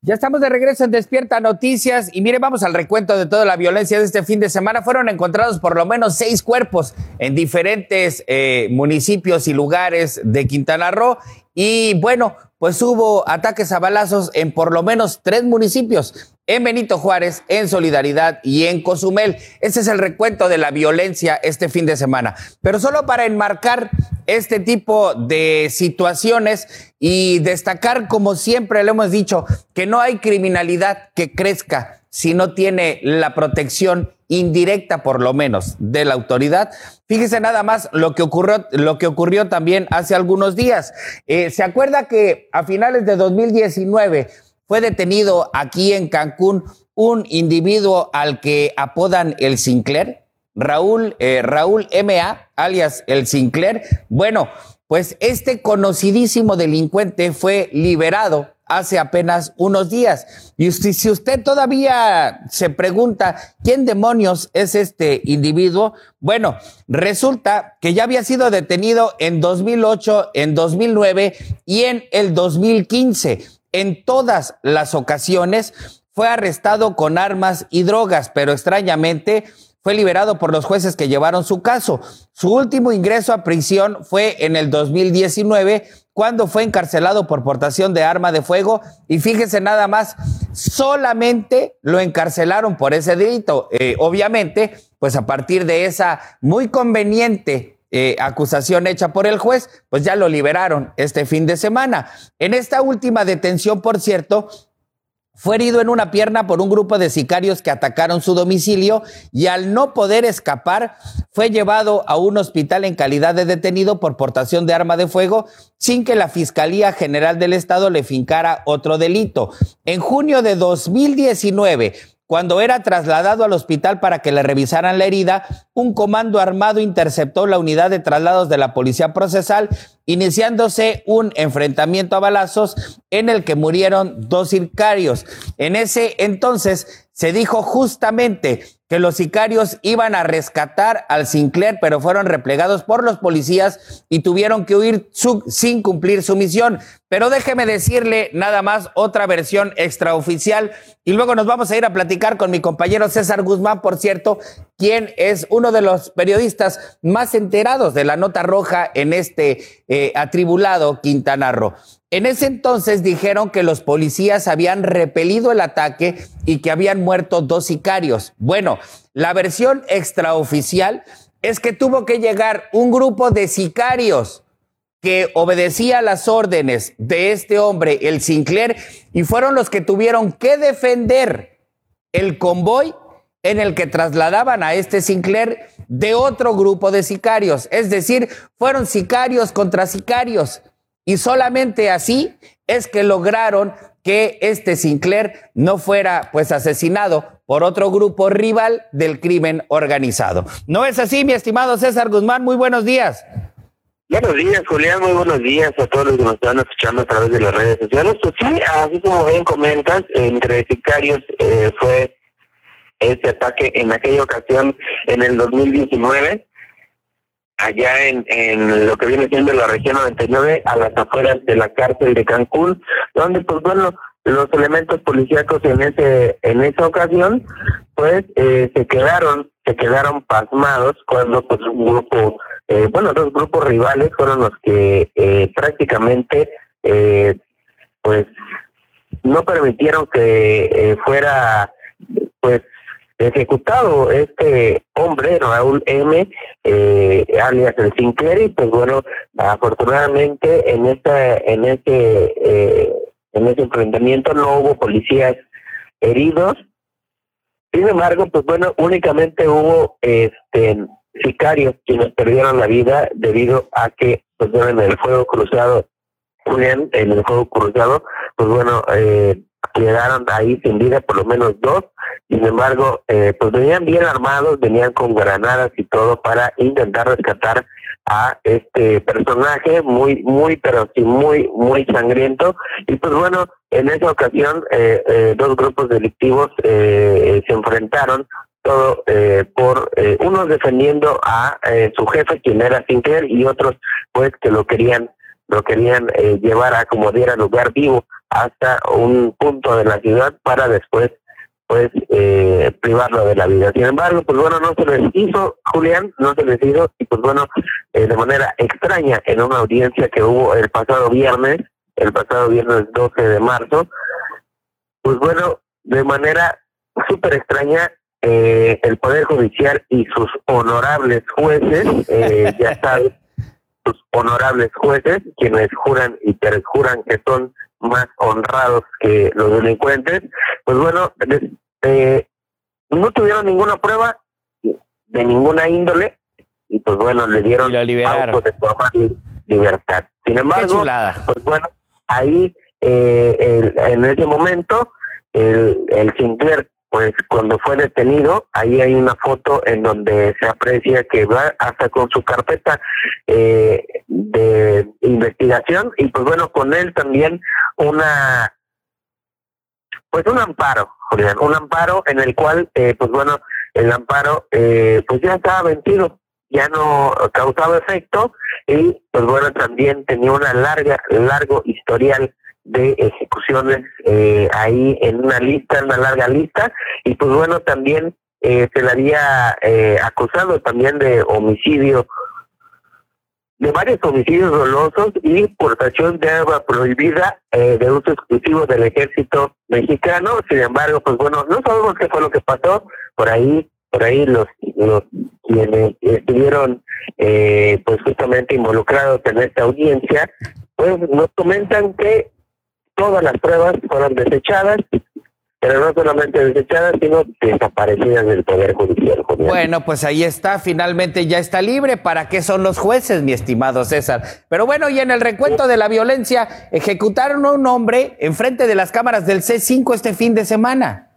Ya estamos de regreso en Despierta Noticias y mire, vamos al recuento de toda la violencia de este fin de semana. Fueron encontrados por lo menos seis cuerpos en diferentes eh, municipios y lugares de Quintana Roo y bueno, pues hubo ataques a balazos en por lo menos tres municipios, en Benito Juárez, en Solidaridad y en Cozumel. Ese es el recuento de la violencia este fin de semana. Pero solo para enmarcar este tipo de situaciones y destacar, como siempre le hemos dicho, que no hay criminalidad que crezca si no tiene la protección indirecta, por lo menos, de la autoridad. Fíjese nada más lo que ocurrió, lo que ocurrió también hace algunos días. Eh, ¿Se acuerda que a finales de 2019 fue detenido aquí en Cancún un individuo al que apodan el Sinclair? Raúl, eh, Raúl M.A., alias el Sinclair. Bueno, pues este conocidísimo delincuente fue liberado hace apenas unos días. Y si usted todavía se pregunta quién demonios es este individuo, bueno, resulta que ya había sido detenido en 2008, en 2009 y en el 2015. En todas las ocasiones fue arrestado con armas y drogas, pero extrañamente fue liberado por los jueces que llevaron su caso. Su último ingreso a prisión fue en el 2019, cuando fue encarcelado por portación de arma de fuego. Y fíjese nada más, solamente lo encarcelaron por ese delito. Eh, obviamente, pues a partir de esa muy conveniente eh, acusación hecha por el juez, pues ya lo liberaron este fin de semana. En esta última detención, por cierto, fue herido en una pierna por un grupo de sicarios que atacaron su domicilio y al no poder escapar fue llevado a un hospital en calidad de detenido por portación de arma de fuego sin que la Fiscalía General del Estado le fincara otro delito. En junio de 2019, cuando era trasladado al hospital para que le revisaran la herida, un comando armado interceptó la unidad de traslados de la policía procesal, iniciándose un enfrentamiento a balazos en el que murieron dos sicarios. En ese entonces se dijo justamente que los sicarios iban a rescatar al Sinclair, pero fueron replegados por los policías y tuvieron que huir sin cumplir su misión. Pero déjeme decirle nada más otra versión extraoficial y luego nos vamos a ir a platicar con mi compañero César Guzmán, por cierto, quien es uno de los periodistas más enterados de la nota roja en este eh, atribulado Quintana Roo. En ese entonces dijeron que los policías habían repelido el ataque y que habían muerto dos sicarios. Bueno, la versión extraoficial es que tuvo que llegar un grupo de sicarios que obedecía las órdenes de este hombre, el Sinclair, y fueron los que tuvieron que defender el convoy en el que trasladaban a este Sinclair de otro grupo de sicarios. Es decir, fueron sicarios contra sicarios. Y solamente así es que lograron que este Sinclair no fuera pues asesinado por otro grupo rival del crimen organizado. ¿No es así, mi estimado César Guzmán? Muy buenos días. Buenos días, Julián. Muy buenos días a todos los que nos están escuchando a través de las redes sociales. Pues sí, así como bien comentas, entre sicarios eh, fue este ataque en aquella ocasión en el 2019 allá en, lo que viene siendo la región 99, a las afueras de la cárcel de Cancún, donde pues bueno, los elementos policíacos en ese en esa ocasión pues eh, se quedaron se quedaron pasmados cuando pues un grupo eh, bueno dos grupos rivales fueron los que eh, prácticamente eh, pues no permitieron que eh, fuera pues ejecutado este hombre, Raúl M., eh, alias el Sinclair, y pues bueno, afortunadamente en esta, en este, eh, en ese enfrentamiento no hubo policías heridos. Sin embargo, pues bueno, únicamente hubo este sicarios quienes perdieron la vida debido a que, pues bueno, en el fuego cruzado, en el fuego cruzado, pues bueno, eh, quedaron ahí sin vida por lo menos dos sin embargo, eh, pues venían bien armados, venían con granadas y todo para intentar rescatar a este personaje muy, muy, pero sí muy, muy sangriento. Y pues bueno, en esa ocasión eh, eh, dos grupos delictivos se enfrentaron todo por unos defendiendo a su jefe quien era Sinclair y otros pues que lo querían lo querían llevar a como diera lugar vivo hasta un punto de la ciudad para después pues eh, privarlo de la vida. Sin embargo, pues bueno, no se les hizo, Julián, no se les hizo, y pues bueno, eh, de manera extraña en una audiencia que hubo el pasado viernes, el pasado viernes 12 de marzo, pues bueno, de manera súper extraña, eh, el Poder Judicial y sus honorables jueces, eh, ya saben, sus honorables jueces, quienes juran y juran que son más honrados que los delincuentes, pues bueno, eh, no tuvieron ninguna prueba de ninguna índole y pues bueno, le dieron auto de forma libertad. Sin embargo, pues bueno, ahí eh, en ese momento el, el Sinclair pues cuando fue detenido, ahí hay una foto en donde se aprecia que va hasta con su carpeta eh, de investigación y pues bueno, con él también una, pues un amparo, un amparo en el cual, eh, pues bueno, el amparo eh, pues ya estaba vencido, ya no causaba efecto y pues bueno, también tenía una larga, largo historial de ejecuciones eh, ahí en una lista, en una larga lista, y pues bueno, también eh, se le había eh, acusado también de homicidio, de varios homicidios dolosos y portación de agua prohibida de uso exclusivo del ejército mexicano. Sin embargo, pues bueno, no sabemos qué fue lo que pasó por ahí. Por ahí los, los quienes estuvieron pues justamente involucrados en esta audiencia, pues nos comentan que todas las pruebas fueron desechadas, pero no solamente desechadas, sino desaparecidas del Poder Judicial. Bueno, pues ahí está, finalmente ya está libre. ¿Para qué son los jueces, mi estimado César? Pero bueno, y en el recuento de la violencia, ejecutaron a un hombre enfrente de las cámaras del C5 este fin de semana.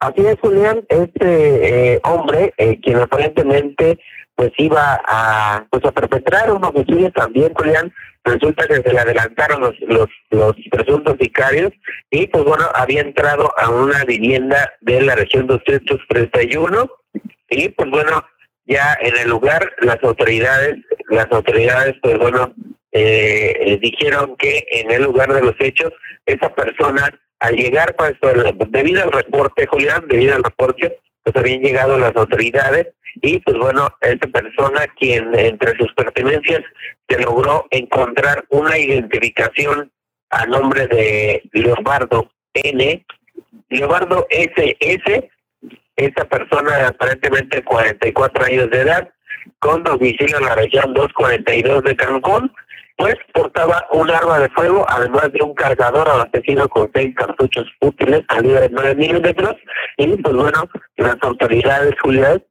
Así es, Julián, este eh, hombre, eh, quien aparentemente pues iba a pues a perpetrar un homicidio también, Julián, resulta que se le adelantaron los, los, los presuntos sicarios y pues bueno, había entrado a una vivienda de la región 231 y pues bueno, ya en el lugar las autoridades, las autoridades pues bueno, eh, dijeron que en el lugar de los hechos, esa persona al llegar, pues, debido al reporte, Julián, debido al reporte, pues habían llegado las autoridades y pues bueno, esta persona quien entre sus pertenencias se logró encontrar una identificación a nombre de Leobardo N, Leobardo SS, esta persona aparentemente 44 años de edad, con domicilio en la región 242 de Cancún, pues portaba un arma de fuego, además de un cargador abastecido con seis cartuchos útiles calibre de 9 milímetros, y pues bueno, las autoridades Julián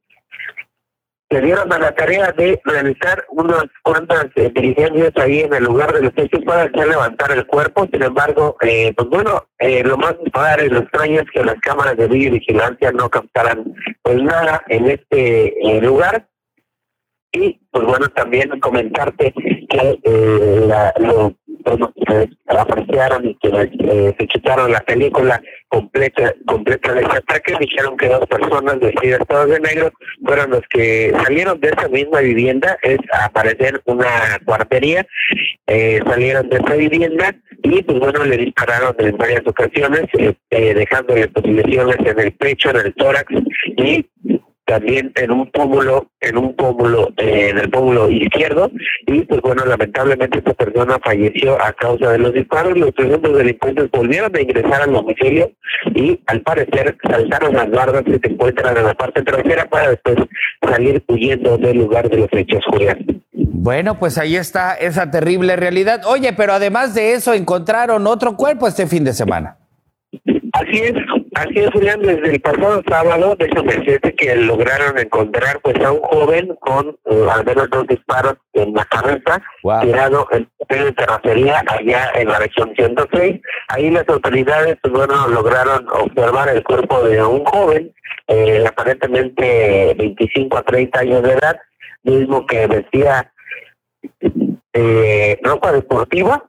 se dieron a la tarea de realizar unas cuantas eh, diligencias ahí en el lugar del hecho para hacer levantar el cuerpo. Sin embargo, eh, pues bueno, eh, lo más padre y lo extraño es que las cámaras de videovigilancia no captaran pues nada en este lugar. Y pues bueno, también comentarte que eh, la, lo, apreciaron y que eh, se chutaron la película completa completa de ese ataque. Dijeron que dos personas vestidas todas de negro fueron los que salieron de esa misma vivienda. Es aparecer una cuartería. Eh, salieron de esa vivienda y pues bueno, le dispararon en varias ocasiones, eh, eh dejándole lesiones en el pecho, en el tórax y también en un pómulo, en un pómulo, eh, en el pómulo izquierdo, y pues bueno, lamentablemente esta persona falleció a causa de los disparos. Los presuntos delincuentes volvieron a ingresar al domicilio y al parecer saltaron las bardas que se encuentran en la parte trasera para después salir huyendo del lugar de los hechos, Julián. Bueno, pues ahí está esa terrible realidad. Oye, pero además de eso, encontraron otro cuerpo este fin de semana. Así es, así es, Julián, desde el pasado sábado, déjame decirte que lograron encontrar pues a un joven con eh, al menos dos disparos en la cabeza, tirado en de terracería allá en la región 106. Ahí las autoridades, pues bueno, lograron observar el cuerpo de un joven, eh, aparentemente 25 a 30 años de edad, mismo que vestía eh, ropa deportiva,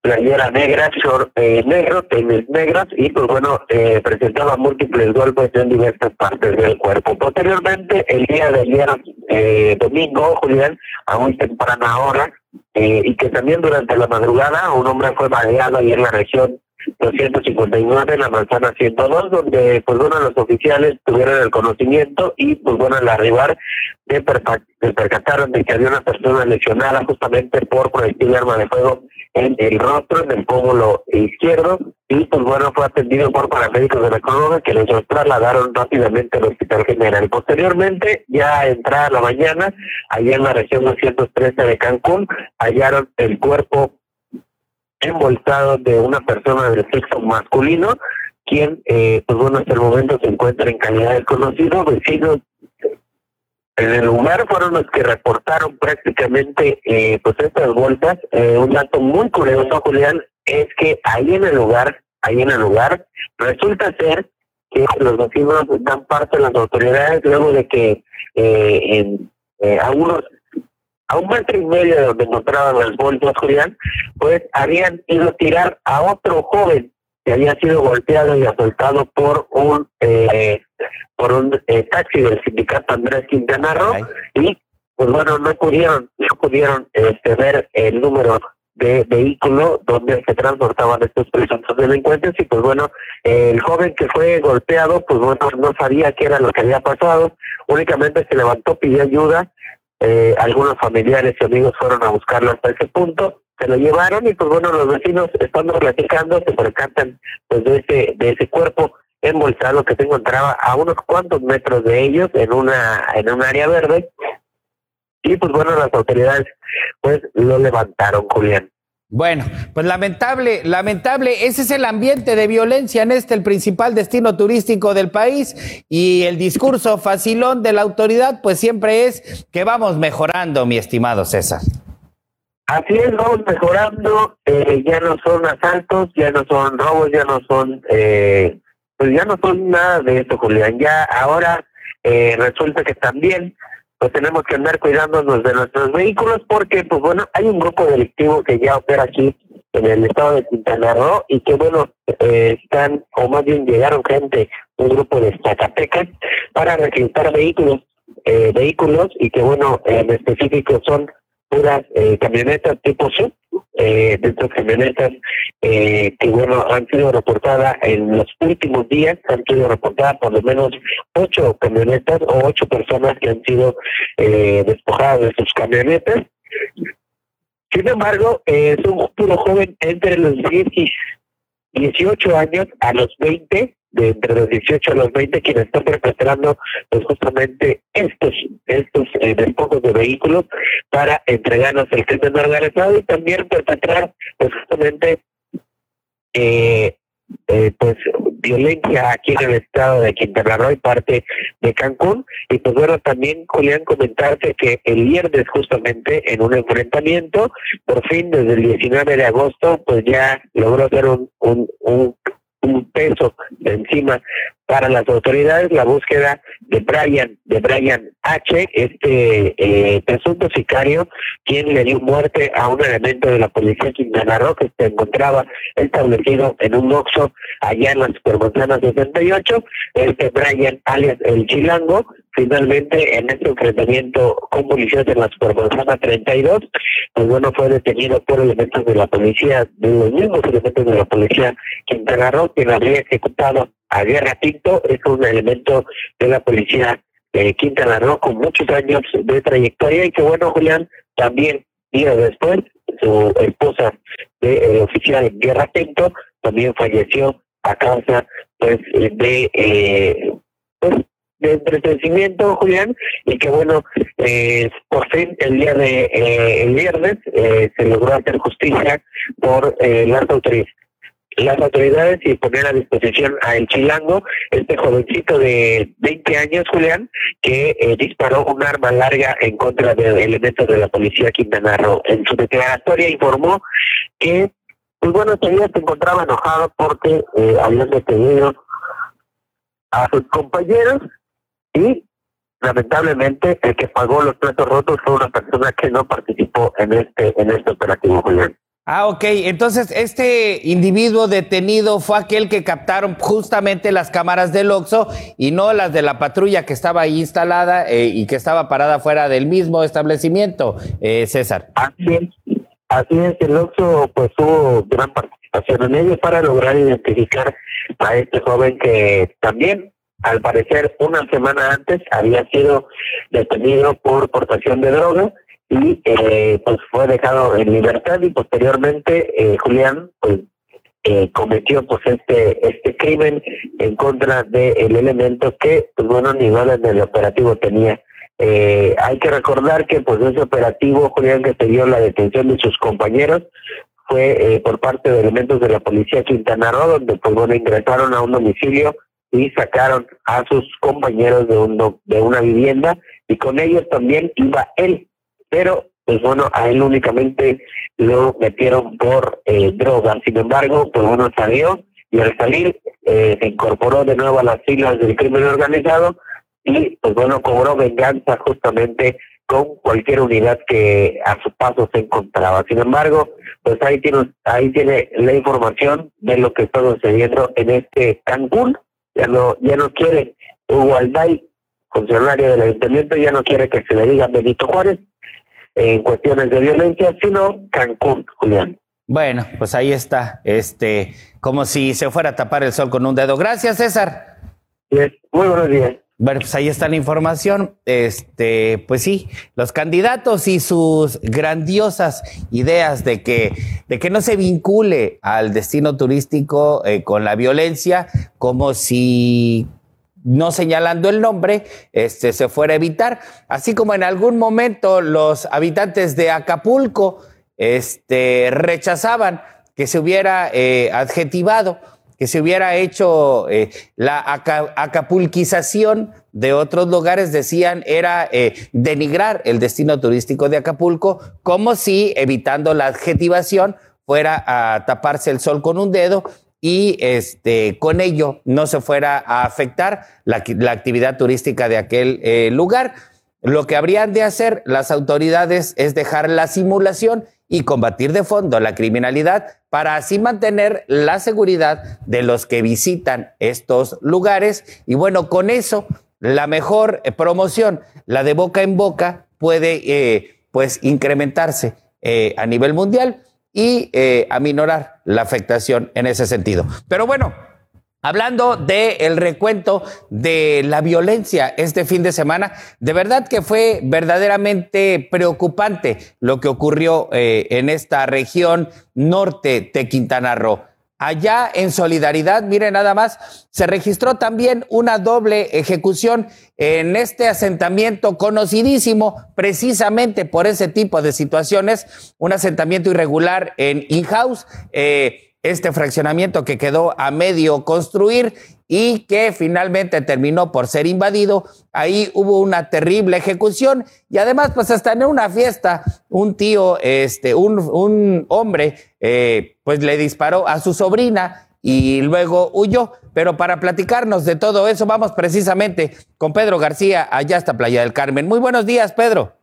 playera negra, short eh, negro, tenis negras y pues bueno, eh, presentaba múltiples golpes en diversas partes del cuerpo. Posteriormente, el día de ayer, eh, domingo, Julián, a muy temprana hora, eh, y que también durante la madrugada un hombre fue baleado ahí en la región 259 en la manzana 102, donde pues bueno los oficiales tuvieron el conocimiento y pues bueno al arribar se, percataron de que había una persona lesionada justamente por proyectil de arma de fuego en el rostro, en el pómulo izquierdo, y pues bueno, fue atendido por paramédicos de la Cruz que los trasladaron rápidamente al Hospital General. Posteriormente, ya entrada la mañana, allá en la región 213 de Cancún, hallaron el cuerpo embolsado de una persona del sexo masculino, quien, eh, pues bueno, hasta el momento se encuentra en calidad de conocido, vecinos en el lugar fueron los que reportaron prácticamente eh, pues estas vueltas. Eh, un dato muy curioso, Julián, es que ahí en el lugar, ahí en el lugar, resulta ser que los vecinos dan parte de las autoridades luego de que eh, eh, a unos a un metro y medio de donde encontraban las bolsas, Julián, pues habían ido a tirar a otro joven que había sido golpeado y asaltado por un eh, por un eh, taxi del sindicato Andrés Quintana Roo y pues bueno no pudieron no pudieron este, ver el número de vehículo donde se transportaban estos presuntos delincuentes y pues bueno el joven que fue golpeado pues bueno no sabía qué era lo que había pasado únicamente se levantó pidió ayuda eh, algunos familiares y amigos fueron a buscarlo hasta ese punto se lo llevaron y pues bueno los vecinos estando platicando se percatan pues de ese de ese cuerpo embolsado que se encontraba a unos cuantos metros de ellos en una en un área verde. Y pues bueno las autoridades pues lo levantaron Julián. Bueno, pues lamentable, lamentable, ese es el ambiente de violencia en este, el principal destino turístico del país. Y el discurso facilón de la autoridad pues siempre es que vamos mejorando, mi estimado César. Así es, vamos mejorando, eh, ya no son asaltos, ya no son robos, ya no son, eh, pues ya no son nada de eso, Julián. Ya ahora eh, resulta que también pues tenemos que andar cuidándonos de nuestros vehículos porque, pues bueno, hay un grupo delictivo que ya opera aquí en el estado de Quintana Roo y que, bueno, eh, están, o más bien llegaron gente, un grupo de Zacatecas, para reclutar vehículos, eh, vehículos y que, bueno, en específico son puras eh, camionetas tipo sub, eh, de estas camionetas eh, que bueno han sido reportadas en los últimos días, han sido reportadas por lo menos ocho camionetas o ocho personas que han sido eh, despojadas de sus camionetas. Sin embargo, es un puro joven entre los 10 y 18 años a los 20 de entre los 18 a los 20 quienes están perpetrando pues justamente estos estos eh, despojos de vehículos para entregarnos el crimen organizado y también perpetrar pues justamente eh, eh, pues violencia aquí en el estado de Quintana Roo y parte de Cancún. Y pues bueno también Julián comentarte que el viernes justamente en un enfrentamiento por fin desde el 19 de agosto pues ya logró hacer un, un, un un peso de encima para las autoridades la búsqueda de Brian, de Brian H, este eh, presunto sicario, quien le dio muerte a un elemento de la policía Quintana Roo que se encontraba establecido en un oxo allá en las Supermanzanas 68. Este Brian, alias el Chilango, finalmente en este enfrentamiento con policías en la Supermanzana 32, pues bueno, fue detenido por elementos de la policía, de los mismos elementos de la policía Quintana Roo, quien había ejecutado a Guerra Tinto, es un elemento de la policía de Quintana Roo con muchos años de trayectoria y que bueno, Julián, también días después, su esposa de oficial Guerra Tinto también falleció a causa pues de eh, pues, de entretenimiento, Julián, y que bueno, eh, por fin el día de eh, el viernes eh, se logró hacer justicia por eh, las autoridades las autoridades y poner a disposición a El Chilango, este jovencito de 20 años, Julián, que eh, disparó un arma larga en contra de elementos de la policía Quintana Roo. En su declaratoria informó que, pues bueno, todavía se encontraba enojado porque eh, habían detenido a sus compañeros y lamentablemente el que pagó los platos rotos fue una persona que no participó en este en este operativo Julián. Ah, ok. Entonces, este individuo detenido fue aquel que captaron justamente las cámaras del Oxxo y no las de la patrulla que estaba ahí instalada eh, y que estaba parada fuera del mismo establecimiento, eh, César. Así es. Así es, el Oxxo pues tuvo gran participación en ello para lograr identificar a este joven que también al parecer una semana antes había sido detenido por portación de droga y eh, pues fue dejado en libertad y posteriormente eh, Julián pues eh, cometió pues este este crimen en contra del el elemento que pues bueno niveles del operativo tenía. Eh, hay que recordar que pues ese operativo Julián que se dio la detención de sus compañeros fue eh, por parte de elementos de la policía Quintana Roo donde pues bueno ingresaron a un domicilio y sacaron a sus compañeros de un de una vivienda y con ellos también iba él pero pues bueno, a él únicamente lo metieron por eh, droga. Sin embargo, pues bueno, salió y al salir eh, se incorporó de nuevo a las filas del crimen organizado y pues bueno, cobró venganza justamente con cualquier unidad que a su paso se encontraba. Sin embargo, pues ahí tiene, ahí tiene la información de lo que está sucediendo en este Cancún. Ya no, ya no quiere Hugo Alday, funcionario del ayuntamiento, ya no quiere que se le diga Benito Juárez, en cuestiones de violencia, sino Cancún, Julián. Bueno, pues ahí está, este, como si se fuera a tapar el sol con un dedo. Gracias, César. muy buenos días. Bueno, pues ahí está la información. Este, pues sí, los candidatos y sus grandiosas ideas de que, de que no se vincule al destino turístico eh, con la violencia, como si no señalando el nombre, este, se fuera a evitar, así como en algún momento los habitantes de Acapulco este, rechazaban que se hubiera eh, adjetivado, que se hubiera hecho eh, la acapulquización de otros lugares, decían era eh, denigrar el destino turístico de Acapulco, como si evitando la adjetivación fuera a taparse el sol con un dedo y este, con ello no se fuera a afectar la, actividad turística de aquel eh, lugar. Lo que habrían de hacer las autoridades es dejar la simulación y combatir de fondo la criminalidad para así mantener la seguridad de los que visitan estos lugares. Y bueno, con eso, la mejor eh, promoción, la de boca en boca, puede eh, pues incrementarse a nivel mundial y eh, aminorar la afectación en ese sentido. Pero bueno, Hablando del recuento de la violencia este fin de semana, de verdad que fue verdaderamente preocupante lo que ocurrió eh, en esta región norte de Quintana Roo. Allá en solidaridad, mire nada más, se registró también una doble ejecución en este asentamiento conocidísimo precisamente por ese tipo de situaciones, un asentamiento irregular en in-house. Eh, este fraccionamiento que quedó a medio construir y que finalmente terminó por ser invadido. Ahí hubo una terrible ejecución y además, pues hasta en una fiesta, un tío, este, un, un hombre, eh, pues le disparó a su sobrina y luego huyó. Pero para platicarnos de todo eso, vamos precisamente con Pedro García, allá hasta Playa del Carmen. Muy buenos días, Pedro.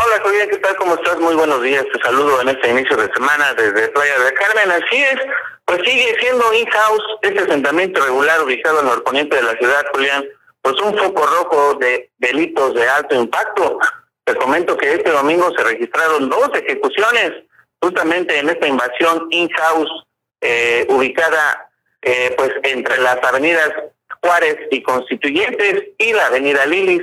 Hola Julián, ¿qué tal? ¿Cómo estás? Muy buenos días. Te saludo en este inicio de semana desde Playa del Carmen. Así es, pues sigue siendo in-house este asentamiento regular ubicado en el poniente de la ciudad, Julián. Pues un foco rojo de delitos de alto impacto. Te comento que este domingo se registraron dos ejecuciones justamente en esta invasión in-house eh, ubicada eh, pues entre las avenidas Juárez y Constituyentes y la avenida Lilis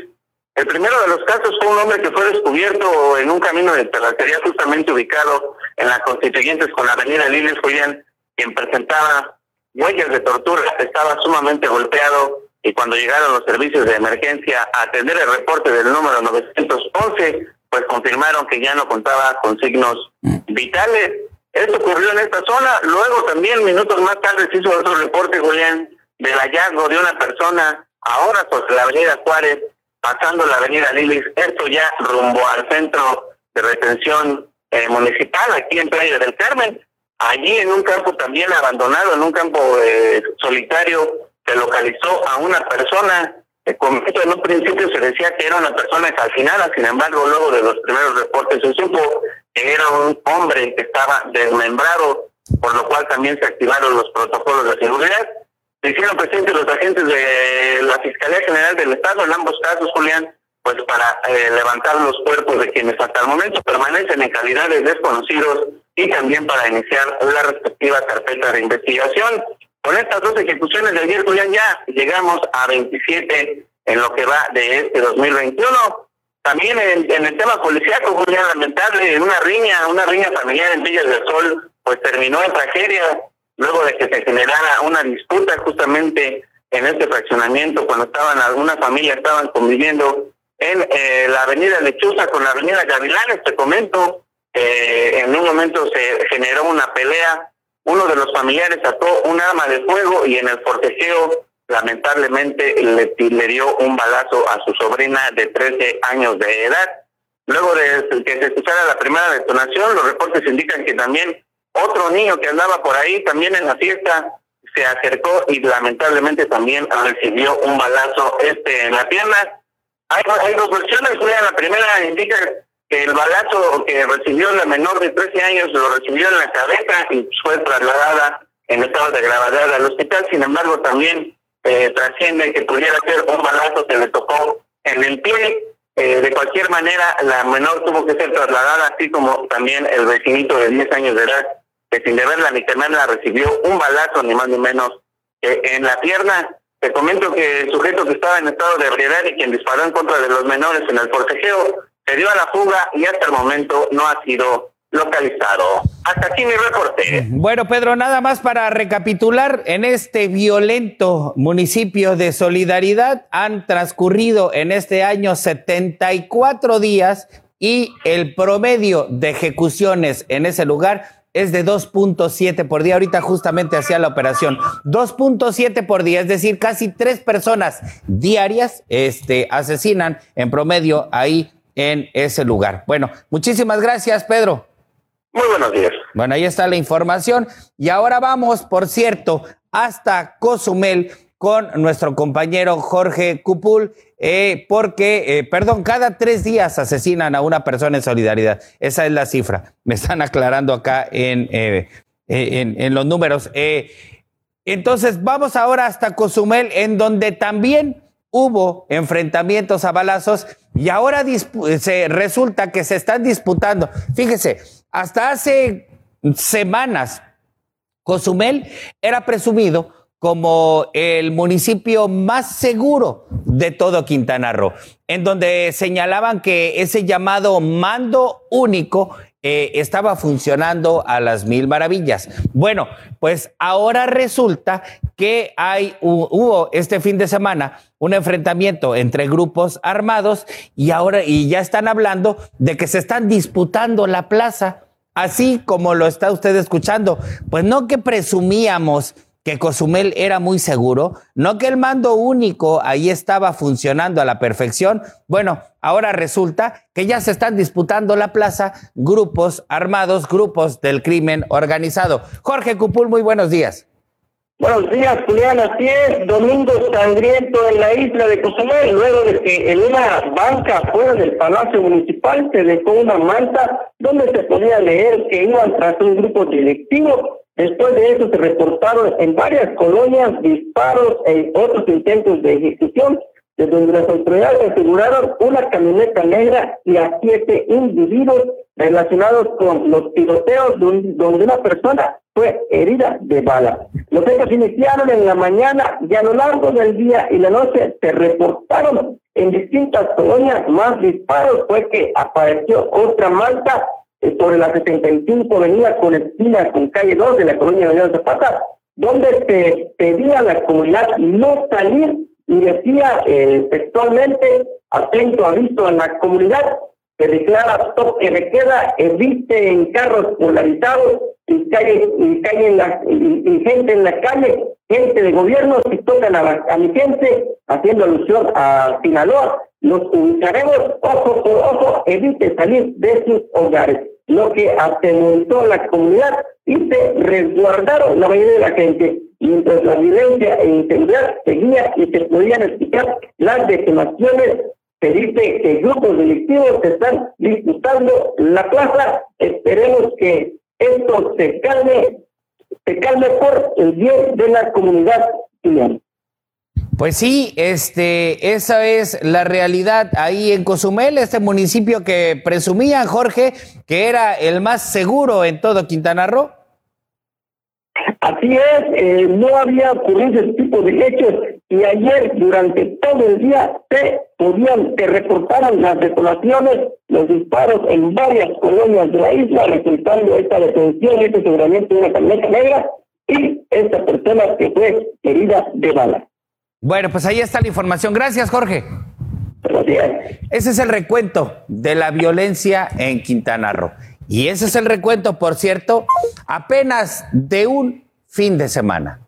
el primero de los casos fue un hombre que fue descubierto en un camino de terracería justamente ubicado en las constituyentes con la avenida Liles Julián, quien presentaba huellas de tortura, estaba sumamente golpeado y cuando llegaron los servicios de emergencia a atender el reporte del número 911, pues confirmaron que ya no contaba con signos vitales. Esto ocurrió en esta zona. Luego también, minutos más tarde, se hizo otro reporte, Julián, del hallazgo de una persona ahora sobre la avenida Juárez, pasando la avenida Lilis, esto ya rumbo al centro de retención eh, municipal, aquí en Playa del Carmen. Allí en un campo también abandonado, en un campo eh, solitario, se localizó a una persona, eh, en un principio se decía que era una persona calcinada, sin embargo luego de los primeros reportes se supo era un hombre que estaba desmembrado, por lo cual también se activaron los protocolos de seguridad. Se hicieron presentes los agentes de la Fiscalía General del Estado en ambos casos, Julián, pues para eh, levantar los cuerpos de quienes hasta el momento permanecen en calidad de desconocidos y también para iniciar la respectiva carpeta de investigación. Con estas dos ejecuciones de ayer, Julián, ya llegamos a 27 en lo que va de este 2021. También en, el tema policíaco, Julián, lamentable, una riña, una riña familiar en Villas del Sol, pues terminó en tragedia luego de que se generara una disputa justamente en este fraccionamiento cuando estaban algunas familias estaban conviviendo en eh, la avenida Lechuza con la avenida Gavilanes, te comento, eh, en un momento se generó una pelea, uno de los familiares sacó un arma de fuego y en el forcejeo lamentablemente le, le dio un balazo a su sobrina de 13 años de edad. Luego de que se escuchara la primera detonación, los reportes indican que también otro niño que andaba por ahí, también en la fiesta, se acercó y lamentablemente también recibió un balazo este en la pierna. Hay, hay dos versiones, la primera indica que el balazo que recibió la menor de 13 años lo recibió en la cabeza y fue trasladada en estado de gravedad al hospital. Sin embargo, también eh, trasciende que pudiera ser un balazo que le tocó en el pie. Eh, de cualquier manera, la menor tuvo que ser trasladada, así como también el vecinito de 10 años de edad, sin deberla ni temerla recibió un balazo, ni más ni menos, en la pierna. Te comento que el sujeto que estaba en estado de ebriedad y quien disparó en contra de los menores en el forcejeo se dio a la fuga y hasta el momento no ha sido localizado. Hasta aquí mi reporte. Bueno, Pedro, nada más para recapitular, en este violento municipio de Solidaridad han transcurrido en este año 74 días y el promedio de ejecuciones en ese lugar es de 2.7 por día. Ahorita justamente hacía la operación. 2.7 por día, es decir, casi tres personas diarias este, asesinan en promedio ahí en ese lugar. Bueno, muchísimas gracias, Pedro. Muy buenos días. Bueno, ahí está la información. Y ahora vamos, por cierto, hasta Cozumel con nuestro compañero Jorge Cupul, eh, porque, eh, perdón, cada tres días asesinan a una persona en solidaridad. Esa es la cifra. Me están aclarando acá en, eh, en, en, los números. entonces, vamos ahora hasta Cozumel, en donde también hubo enfrentamientos a balazos y ahora se resulta que se están disputando. Fíjese, hasta hace semanas, Cozumel era presumido como el municipio más seguro de todo Quintana Roo, en donde señalaban que ese llamado mando único eh, estaba funcionando a las mil maravillas. Bueno, pues ahora resulta que hay, hubo este fin de semana un enfrentamiento entre grupos armados y ahora y ya están hablando de que se están disputando la plaza así como lo está usted escuchando. Pues no que presumíamos que Cozumel era muy seguro, no que el mando único ahí estaba funcionando a la perfección. Bueno, ahora resulta que ya se están disputando la plaza grupos armados, grupos del crimen organizado. Jorge Cupul, muy buenos días. Buenos días, Julián. Así es, domingo sangriento en la isla de Cozumel, luego de que en una banca fuera del Palacio Municipal se dejó una manta donde se podía leer que iban tras un grupo directivo. Después de eso se reportaron en varias colonias disparos e otros intentos de ejecución, de donde las autoridades aseguraron una camioneta negra y a siete individuos relacionados con los tiroteos donde una persona fue herida de bala. Los hechos iniciaron en la mañana y a lo largo del día y la noche se reportaron en distintas colonias más disparos. Fue que apareció otra malta eh, sobre la 75 avenida con esquina con calle 2 de la colonia de Zapata, donde se pedía a la comunidad no salir y decía eh, textualmente, atento aviso a la comunidad, que declara toque de queda, evite en carros polarizados y calle, y calle en la, gente en la calle, gente de gobierno, si tocan a, a mi gente, haciendo alusión a Sinaloa, los ubicaremos ojo por ojo, evite salir de sus hogares, lo que atemorizó la comunidad y se resguardaron la mayoría de la gente, mientras la violencia e inseguridad seguía y se podían explicar las detonaciones se dice que grupos delictivos están disputando la plaza. Esperemos que esto se calme, se calme por el bien de la comunidad Pues sí, este, esa es la realidad ahí en Cozumel, este municipio que presumía Jorge que era el más seguro en todo Quintana Roo. Así es, eh, no había ocurrido ese tipo de hechos y ayer durante todo el día te podían, te reportaron las detonaciones, los disparos en varias colonias de la isla, resultando esta detención, este aseguramiento de una camioneta negra y esta persona que fue herida de bala. Bueno, pues ahí está la información. Gracias, Jorge. Gracias. Ese es el recuento de la violencia en Quintana Roo. Y ese es el recuento, por cierto, apenas de un fin de semana.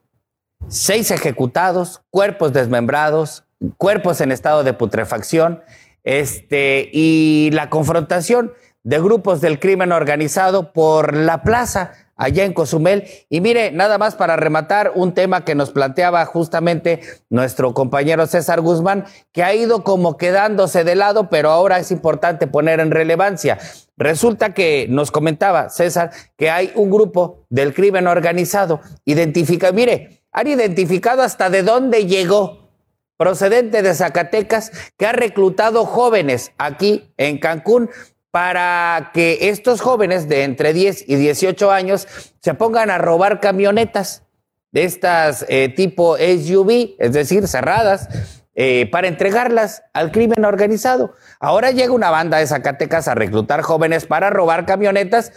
Seis ejecutados, cuerpos desmembrados, cuerpos en estado de putrefacción, este, y la confrontación de grupos del crimen organizado por la plaza allá en Cozumel. Y mire, nada más para rematar un tema que nos planteaba justamente nuestro compañero César Guzmán, que ha ido como quedándose de lado, pero ahora es importante poner en relevancia. Resulta que nos comentaba César que hay un grupo del crimen organizado, identifica, mire, han identificado hasta de dónde llegó procedente de Zacatecas, que ha reclutado jóvenes aquí en Cancún para que estos jóvenes de entre 10 y 18 años se pongan a robar camionetas de estas eh, tipo SUV, es decir, cerradas, eh, para entregarlas al crimen organizado. Ahora llega una banda de Zacatecas a reclutar jóvenes para robar camionetas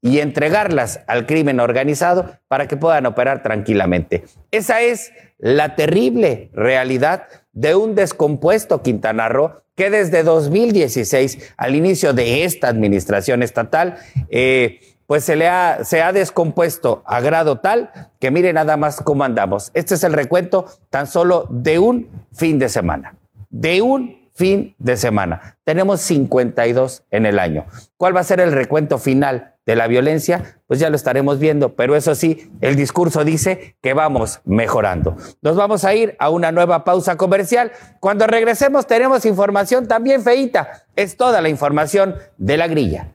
y entregarlas al crimen organizado para que puedan operar tranquilamente. Esa es la terrible realidad de un descompuesto Quintana Roo que desde 2016, al inicio de esta administración estatal, eh, pues se le ha, se ha descompuesto a grado tal que mire nada más cómo andamos. Este es el recuento tan solo de un fin de semana. De un fin de semana. Tenemos 52 en el año. ¿Cuál va a ser el recuento final de la violencia? Pues ya lo estaremos viendo, pero eso sí, el discurso dice que vamos mejorando. Nos vamos a ir a una nueva pausa comercial. Cuando regresemos tenemos información también feita. Es toda la información de la grilla.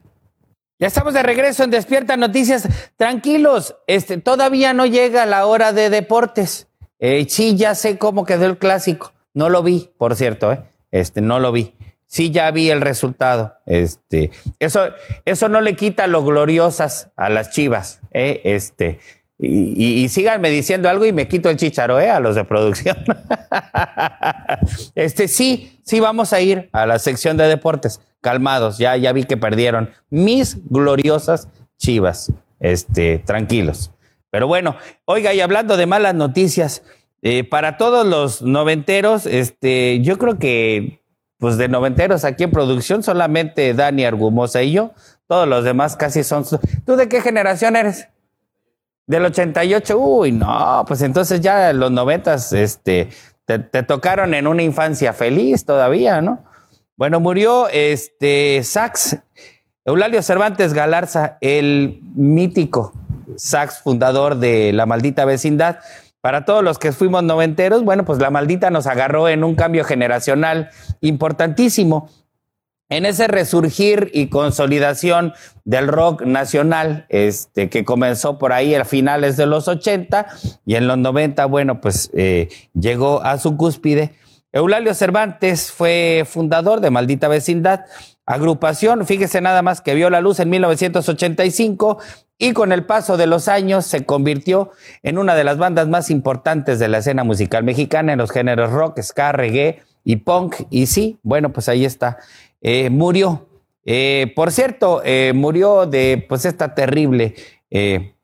Ya estamos de regreso en Despierta Noticias. Tranquilos, este, todavía no llega la hora de deportes. Eh, sí, ya sé cómo quedó el clásico. No lo vi, por cierto, ¿eh? Este, no lo vi. Sí, ya vi el resultado. Este, eso, eso no le quita lo gloriosas a las chivas. ¿eh? Este, y, síganme diciendo algo y me quito el chicharo ¿eh? a los de producción. este, sí, sí, vamos a ir a la sección de deportes. Calmados, ya, ya vi que perdieron mis gloriosas chivas. Este, tranquilos. Pero bueno, oiga, y hablando de malas noticias, eh, para todos los noventeros, este, yo creo que, pues de noventeros aquí en producción, solamente Dani Argumosa y yo, todos los demás casi son. ¿Tú de qué generación eres? Del 88, uy, no, pues entonces ya los noventas, este, te, tocaron en una infancia feliz todavía, ¿no? Bueno, murió este Sax, Eulalio Cervantes Galarza, el mítico Sax fundador de La Maldita Vecindad, para todos los que fuimos noventeros, bueno, pues la maldita nos agarró en un cambio generacional importantísimo. En ese resurgir y consolidación del rock nacional, este, que comenzó por ahí a finales de los 80 y en los 90, bueno, pues eh, llegó a su cúspide. Eulalio Cervantes fue fundador de Maldita Vecindad, agrupación, fíjese nada más que vio la luz en 1985 y con el paso de los años se convirtió en una de las bandas más importantes de la escena musical mexicana en los géneros rock, ska, reggae y punk. Y sí, bueno, pues ahí está. Eh, murió. Eh, por cierto, eh, murió de pues esta terrible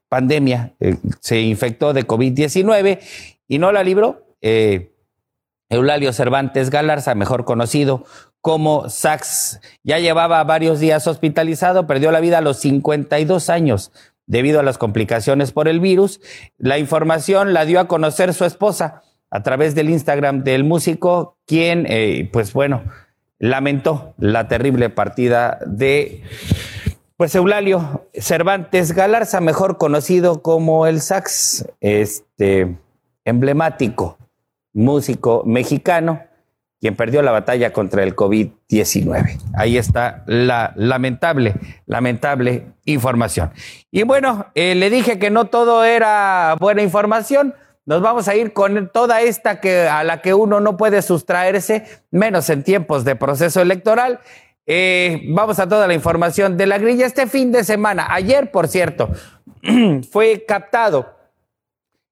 pandemia. se infectó de COVID-19 y no la libró. Eulalio Cervantes Galarza, mejor conocido como Sax. Ya llevaba varios días hospitalizado, perdió la vida a los 52 años debido a las complicaciones por el virus. La información la dio a conocer su esposa a través del Instagram del músico, quien, eh, pues bueno, lamentó la terrible partida de, pues Eulalio Cervantes Galarza, mejor conocido como el Sax, este emblemático músico mexicano quien perdió la batalla contra el COVID-19. Ahí está la lamentable, lamentable información. Y bueno, eh, le dije que no todo era buena información. Nos vamos a ir con toda esta que, a la que uno no puede sustraerse, menos en tiempos de proceso electoral. Eh, vamos a toda la información de la grilla. Este fin de semana, ayer, por cierto, fue captado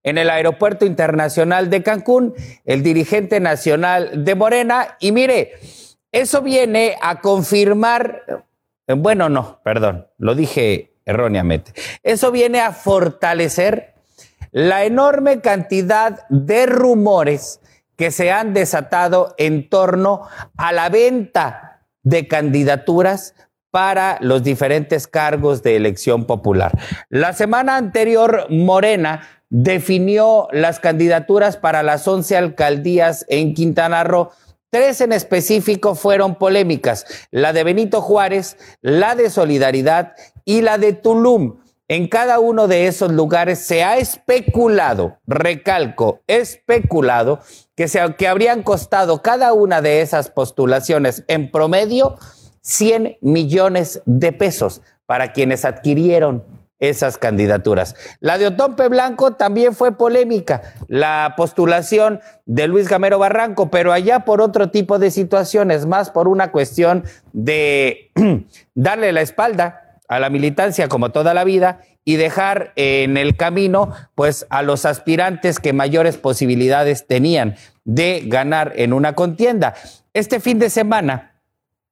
en el Aeropuerto Internacional de Cancún, el dirigente nacional de Morena. Y mire, eso viene a confirmar, bueno, no, perdón, lo dije erróneamente. Eso viene a fortalecer la enorme cantidad de rumores que se han desatado en torno a la venta de candidaturas para los diferentes cargos de elección popular. La semana anterior, Morena definió las candidaturas para las 11 alcaldías en Quintana Roo. Tres en específico fueron polémicas, la de Benito Juárez, la de Solidaridad y la de Tulum. En cada uno de esos lugares se ha especulado, recalco, especulado, que, se, que habrían costado cada una de esas postulaciones en promedio 100 millones de pesos para quienes adquirieron esas candidaturas. La de Otompe Blanco también fue polémica, la postulación de Luis Gamero Barranco, pero allá por otro tipo de situaciones, más por una cuestión de darle la espalda a la militancia como toda la vida y dejar en el camino pues a los aspirantes que mayores posibilidades tenían de ganar en una contienda. Este fin de semana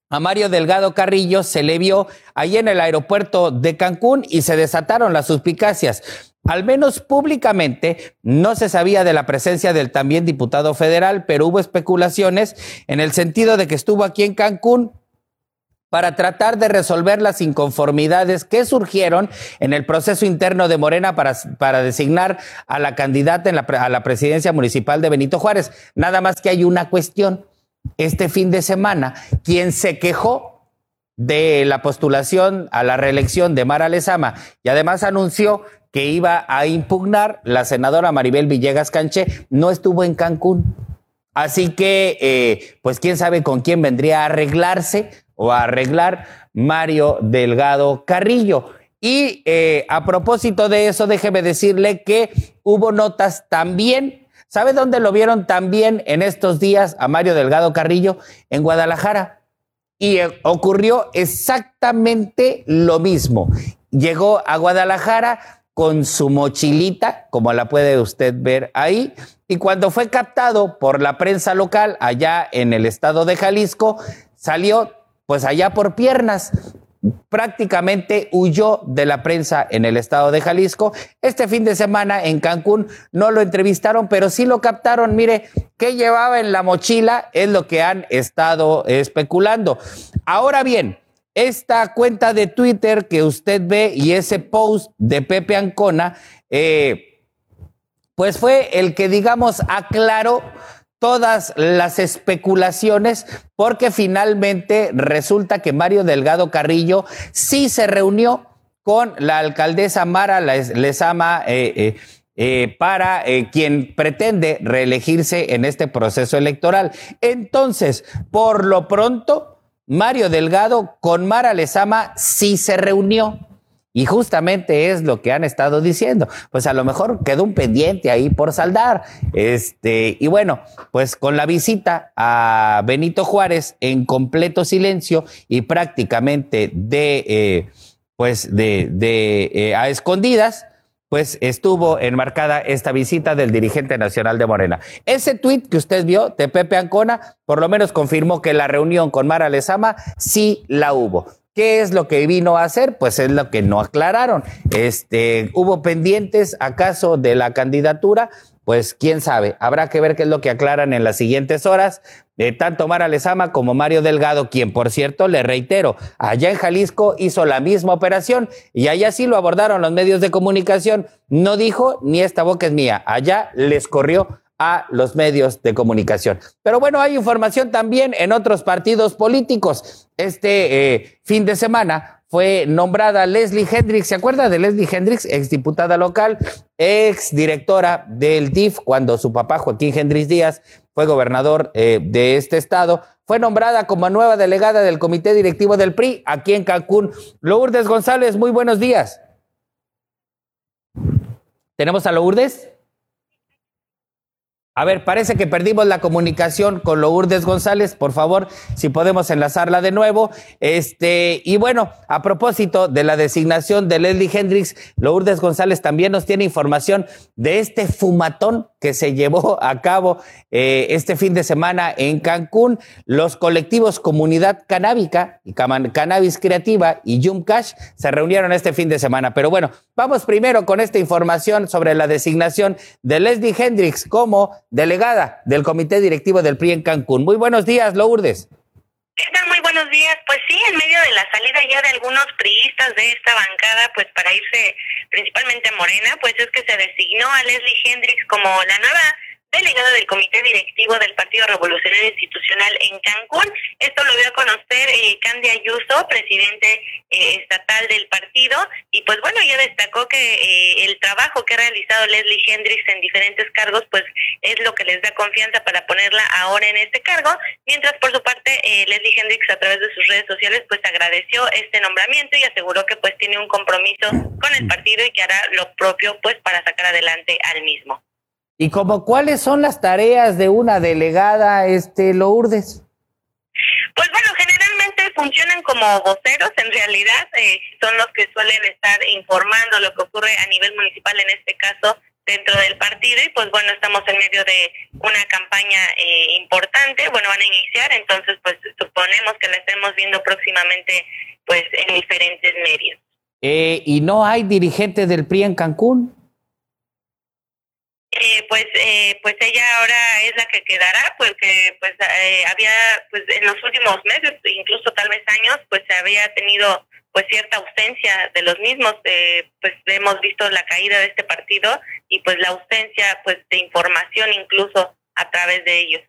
a Mario Delgado Carrillo se le vio ahí en el aeropuerto de Cancún y se desataron las suspicacias. Al menos públicamente no se sabía de la presencia del también diputado federal, pero hubo especulaciones en el sentido de que estuvo aquí en Cancún para tratar de resolver las inconformidades que surgieron en el proceso interno de Morena para, para designar a la candidata en la, a la presidencia municipal de Benito Juárez. Nada más que hay una cuestión este fin de semana, quien se quejó de la postulación a la reelección de Mara Lezama y además anunció que iba a impugnar la senadora Maribel Villegas Canché, no estuvo en Cancún. Así que, eh, pues quién sabe con quién vendría a arreglarse o a arreglar Mario Delgado Carrillo. Y eh, a propósito de eso, déjeme decirle que hubo notas también ¿Sabe dónde lo vieron también en estos días a Mario Delgado Carrillo? En Guadalajara. Y eh, ocurrió exactamente lo mismo. Llegó a Guadalajara con su mochilita, como la puede usted ver ahí, y cuando fue captado por la prensa local allá en el estado de Jalisco, salió pues allá por piernas prácticamente huyó de la prensa en el estado de Jalisco. Este fin de semana en Cancún no lo entrevistaron, pero sí lo captaron. Mire, ¿qué llevaba en la mochila? Es lo que han estado especulando. Ahora bien, esta cuenta de Twitter que usted ve y ese post de Pepe Ancona, eh, pues fue el que, digamos, aclaró todas las especulaciones porque finalmente resulta que Mario Delgado Carrillo sí se reunió con la alcaldesa Mara Lezama eh, eh, eh, para quien pretende reelegirse en este proceso electoral. Entonces, por lo pronto, Mario Delgado con Mara Lezama sí se reunió. Y justamente es lo que han estado diciendo. Pues a lo mejor quedó un pendiente ahí por saldar. Este, y bueno, pues con la visita a Benito Juárez en completo silencio y prácticamente de, eh, pues de, de eh, a escondidas, pues estuvo enmarcada esta visita del dirigente nacional de Morena. Ese tuit que usted vio de Pepe Ancona, por lo menos confirmó que la reunión con Mara Lezama sí la hubo. ¿Qué es lo que vino a hacer? Pues es lo que no aclararon. Este, ¿Hubo pendientes acaso de la candidatura? Pues quién sabe. Habrá que ver qué es lo que aclaran en las siguientes horas. De tanto Mara Lezama como Mario Delgado, quien por cierto, le reitero, allá en Jalisco hizo la misma operación y allá sí lo abordaron los medios de comunicación. No dijo ni esta boca es mía. Allá les corrió a los medios de comunicación. Pero bueno, hay información también en otros partidos políticos. Este eh, fin de semana fue nombrada Leslie Hendricks. ¿Se acuerda de Leslie Hendricks, exdiputada local, ex directora del DIF, cuando su papá Joaquín Hendricks Díaz fue gobernador eh, de este estado? Fue nombrada como nueva delegada del comité directivo del PRI aquí en Cancún. Lourdes González, muy buenos días. ¿Tenemos a Lourdes? A ver, parece que perdimos la comunicación con Lourdes González. Por favor, si podemos enlazarla de nuevo. Este, y bueno, a propósito de la designación de Leslie Hendricks, Lourdes González también nos tiene información de este fumatón que se llevó a cabo eh, este fin de semana en Cancún. Los colectivos Comunidad Canábica y Cannabis Creativa y Yum Cash se reunieron este fin de semana. Pero bueno, vamos primero con esta información sobre la designación de Leslie Hendricks como delegada del Comité Directivo del PRI en Cancún. Muy buenos días, Lourdes. Muy buenos días. Pues sí, en medio de la salida ya de algunos priistas de esta bancada, pues para irse principalmente a Morena, pues es que se designó a Leslie Hendricks como la nueva delegada del Comité Directivo del Partido Revolucionario Institucional en Cancún. Esto lo dio a conocer eh, Candy Ayuso, presidente eh, estatal del partido, y pues bueno, ella destacó que eh, el trabajo que ha realizado Leslie Hendricks en diferentes cargos, pues es lo que les da confianza para ponerla ahora en este cargo, mientras por su parte eh, Leslie Hendricks a través de sus redes sociales pues agradeció este nombramiento y aseguró que pues tiene un compromiso con el partido y que hará lo propio pues para sacar adelante al mismo. ¿Y como cuáles son las tareas de una delegada, este Lourdes? Pues bueno, generalmente funcionan como voceros, en realidad eh, son los que suelen estar informando lo que ocurre a nivel municipal, en este caso dentro del partido, y pues bueno, estamos en medio de una campaña eh, importante, bueno, van a iniciar, entonces pues suponemos que la estemos viendo próximamente pues en diferentes medios. Eh, ¿Y no hay dirigente del PRI en Cancún? Eh, pues eh, pues ella ahora es la que quedará porque pues eh, había pues en los últimos meses incluso tal vez años pues se había tenido pues cierta ausencia de los mismos eh, pues hemos visto la caída de este partido y pues la ausencia pues de información incluso a través de ellos.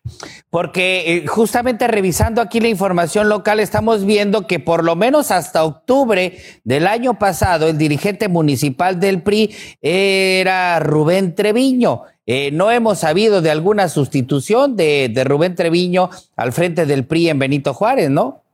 Porque eh, justamente revisando aquí la información local estamos viendo que por lo menos hasta octubre del año pasado el dirigente municipal del PRI era Rubén Treviño. Eh, no hemos sabido de alguna sustitución de, de Rubén Treviño al frente del PRI en Benito Juárez, ¿no?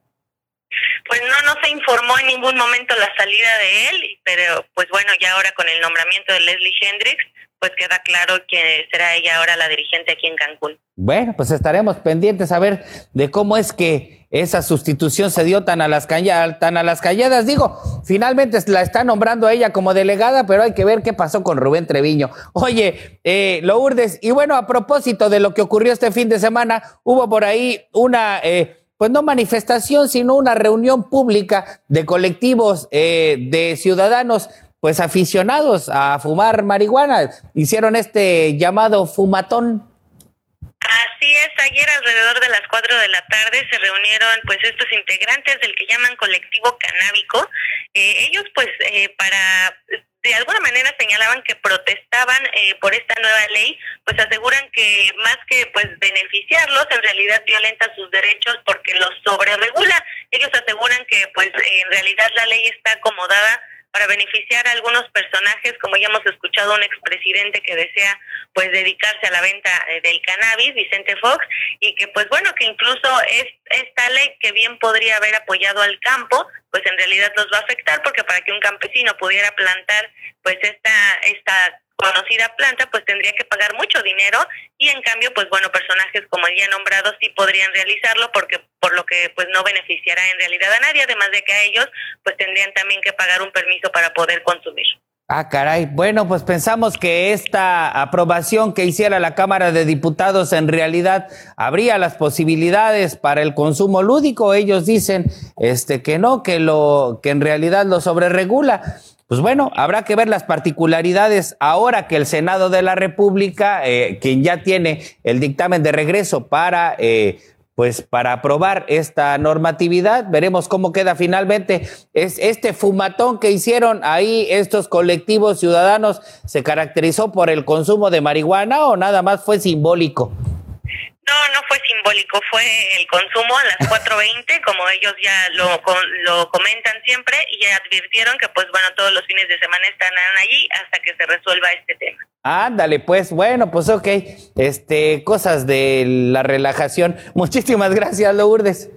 Pues no, no se informó en ningún momento la salida de él, pero pues bueno, ya ahora con el nombramiento de Leslie Hendricks, pues queda claro que será ella ahora la dirigente aquí en Cancún. Bueno, pues estaremos pendientes a ver de cómo es que esa sustitución se dio tan a las calladas, tan a las calladas. Digo, finalmente la está nombrando a ella como delegada, pero hay que ver qué pasó con Rubén Treviño. Oye, eh, Lourdes, y bueno, a propósito de lo que ocurrió este fin de semana, hubo por ahí una, eh, pues no manifestación, sino una reunión pública de colectivos eh, de ciudadanos pues aficionados a fumar marihuana. Hicieron este llamado fumatón. Así es, ayer alrededor de las 4 de la tarde se reunieron pues estos integrantes del que llaman colectivo canábico. Eh, ellos pues eh, para de alguna manera señalaban que protestaban eh, por esta nueva ley, pues aseguran que más que pues beneficiarlos, en realidad violenta sus derechos porque los sobreregula. Ellos aseguran que pues en realidad la ley está acomodada para beneficiar a algunos personajes, como ya hemos escuchado un expresidente que desea pues dedicarse a la venta eh, del cannabis, Vicente Fox, y que pues bueno, que incluso es esta ley que bien podría haber apoyado al campo, pues en realidad los va a afectar porque para que un campesino pudiera plantar pues esta esta conocida planta, pues tendría que pagar mucho dinero y en cambio, pues bueno, personajes como el ya nombrado sí podrían realizarlo porque por lo que pues no beneficiará en realidad a nadie, además de que a ellos pues tendrían también que pagar un permiso para poder consumir. Ah, caray. Bueno, pues pensamos que esta aprobación que hiciera la Cámara de Diputados en realidad habría las posibilidades para el consumo lúdico. Ellos dicen este que no, que lo que en realidad lo sobreregula. Pues bueno, habrá que ver las particularidades ahora que el Senado de la República, eh, quien ya tiene el dictamen de regreso para, eh, pues para aprobar esta normatividad, veremos cómo queda finalmente. Es este fumatón que hicieron ahí estos colectivos ciudadanos se caracterizó por el consumo de marihuana o nada más fue simbólico. No, no fue simbólico fue el consumo a las 4.20, como ellos ya lo, lo comentan siempre, y advirtieron que, pues bueno, todos los fines de semana estarán allí hasta que se resuelva este tema. Ándale, pues bueno, pues ok, este, cosas de la relajación. Muchísimas gracias, Lourdes.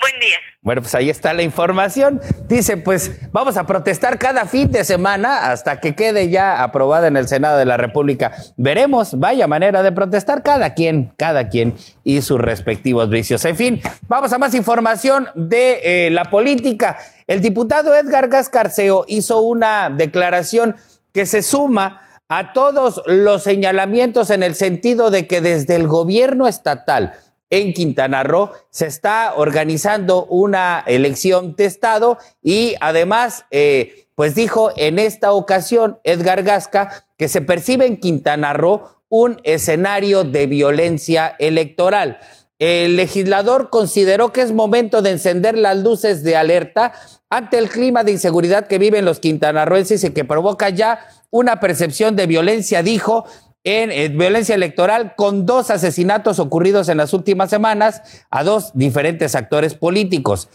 Buen día. Bueno, pues ahí está la información. Dice, pues vamos a protestar cada fin de semana hasta que quede ya aprobada en el Senado de la República. Veremos, vaya manera de protestar cada quien, cada quien y sus respectivos vicios. En fin, vamos a más información de eh, la política. El diputado Edgar Gascarceo hizo una declaración que se suma a todos los señalamientos en el sentido de que desde el gobierno estatal en Quintana Roo se está organizando una elección de Estado y además, eh, pues dijo en esta ocasión Edgar Gasca que se percibe en Quintana Roo un escenario de violencia electoral. El legislador consideró que es momento de encender las luces de alerta ante el clima de inseguridad que viven los quintanarroenses y que provoca ya una percepción de violencia, dijo, en, violencia electoral con dos asesinatos ocurridos en las últimas semanas a dos diferentes actores políticos.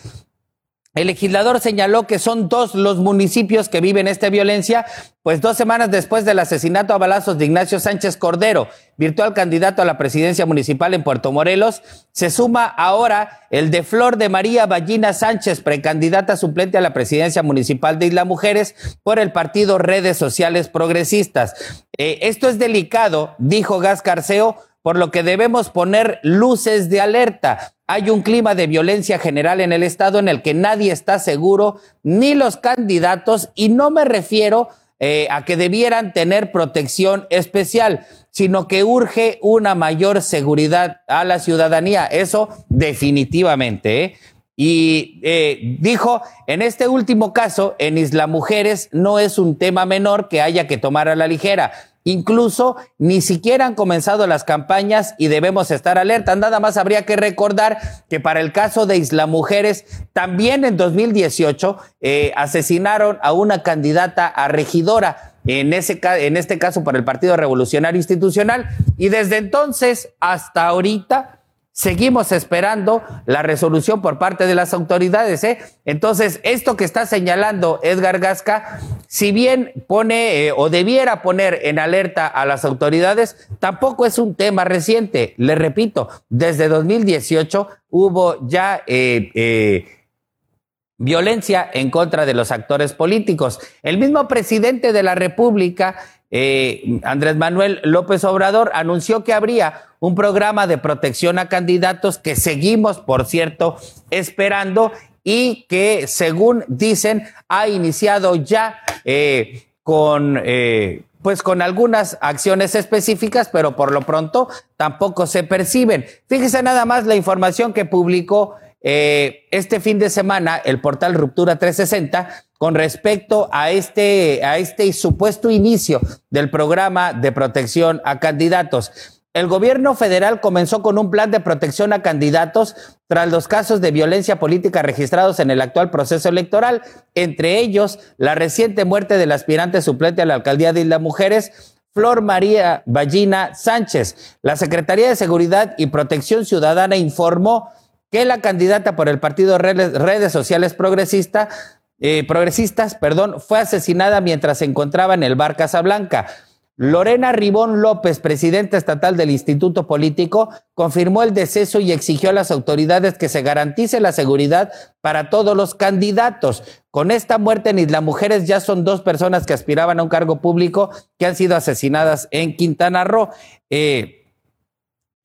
El legislador señaló que son dos los municipios que viven esta violencia, pues dos semanas después del asesinato a balazos de Ignacio Sánchez Cordero, virtual candidato a la presidencia municipal en Puerto Morelos, se suma ahora el de Flor de María Ballina Sánchez, precandidata suplente a la presidencia municipal de Isla Mujeres por el partido Redes Sociales Progresistas. Eh, esto es delicado, dijo Gas Carceo, por lo que debemos poner luces de alerta. Hay un clima de violencia general en el Estado en el que nadie está seguro, ni los candidatos, y no me refiero eh, a que debieran tener protección especial, sino que urge una mayor seguridad a la ciudadanía. Eso definitivamente. ¿eh? Y eh, dijo, en este último caso, en Isla Mujeres no es un tema menor que haya que tomar a la ligera. Incluso ni siquiera han comenzado las campañas y debemos estar alerta. Nada más habría que recordar que para el caso de Isla Mujeres, también en 2018 eh, asesinaron a una candidata a regidora. En, ese, en este caso para el Partido Revolucionario Institucional. Y desde entonces hasta ahorita, Seguimos esperando la resolución por parte de las autoridades. ¿eh? Entonces, esto que está señalando Edgar Gasca, si bien pone eh, o debiera poner en alerta a las autoridades, tampoco es un tema reciente. Le repito, desde 2018 hubo ya eh, violencia en contra de los actores políticos. El mismo presidente de la República eh, Andrés Manuel López Obrador anunció que habría un programa de protección a candidatos que seguimos, por cierto, esperando y que, según dicen, ha iniciado ya eh, con, eh, pues con algunas acciones específicas, pero por lo pronto tampoco se perciben. Fíjese nada más la información que publicó este fin de semana el portal Ruptura 360 con respecto a este, a este supuesto inicio del programa de protección a candidatos. El gobierno federal comenzó con un plan de protección a candidatos tras los casos de violencia política registrados en el actual proceso electoral, entre ellos la reciente muerte del aspirante suplente a la alcaldía de Isla Mujeres, Flor María Ballina Sánchez. La Secretaría de Seguridad y Protección Ciudadana informó que la candidata por el partido Redes, Sociales Progresista eh, progresistas, perdón, fue asesinada mientras se encontraba en el bar Casablanca. Lorena Ribón López, presidenta estatal del Instituto Político, confirmó el deceso y exigió a las autoridades que se garantice la seguridad para todos los candidatos. Con esta muerte en Isla Mujeres ya son dos personas que aspiraban a un cargo público que han sido asesinadas en Quintana Roo. Eh,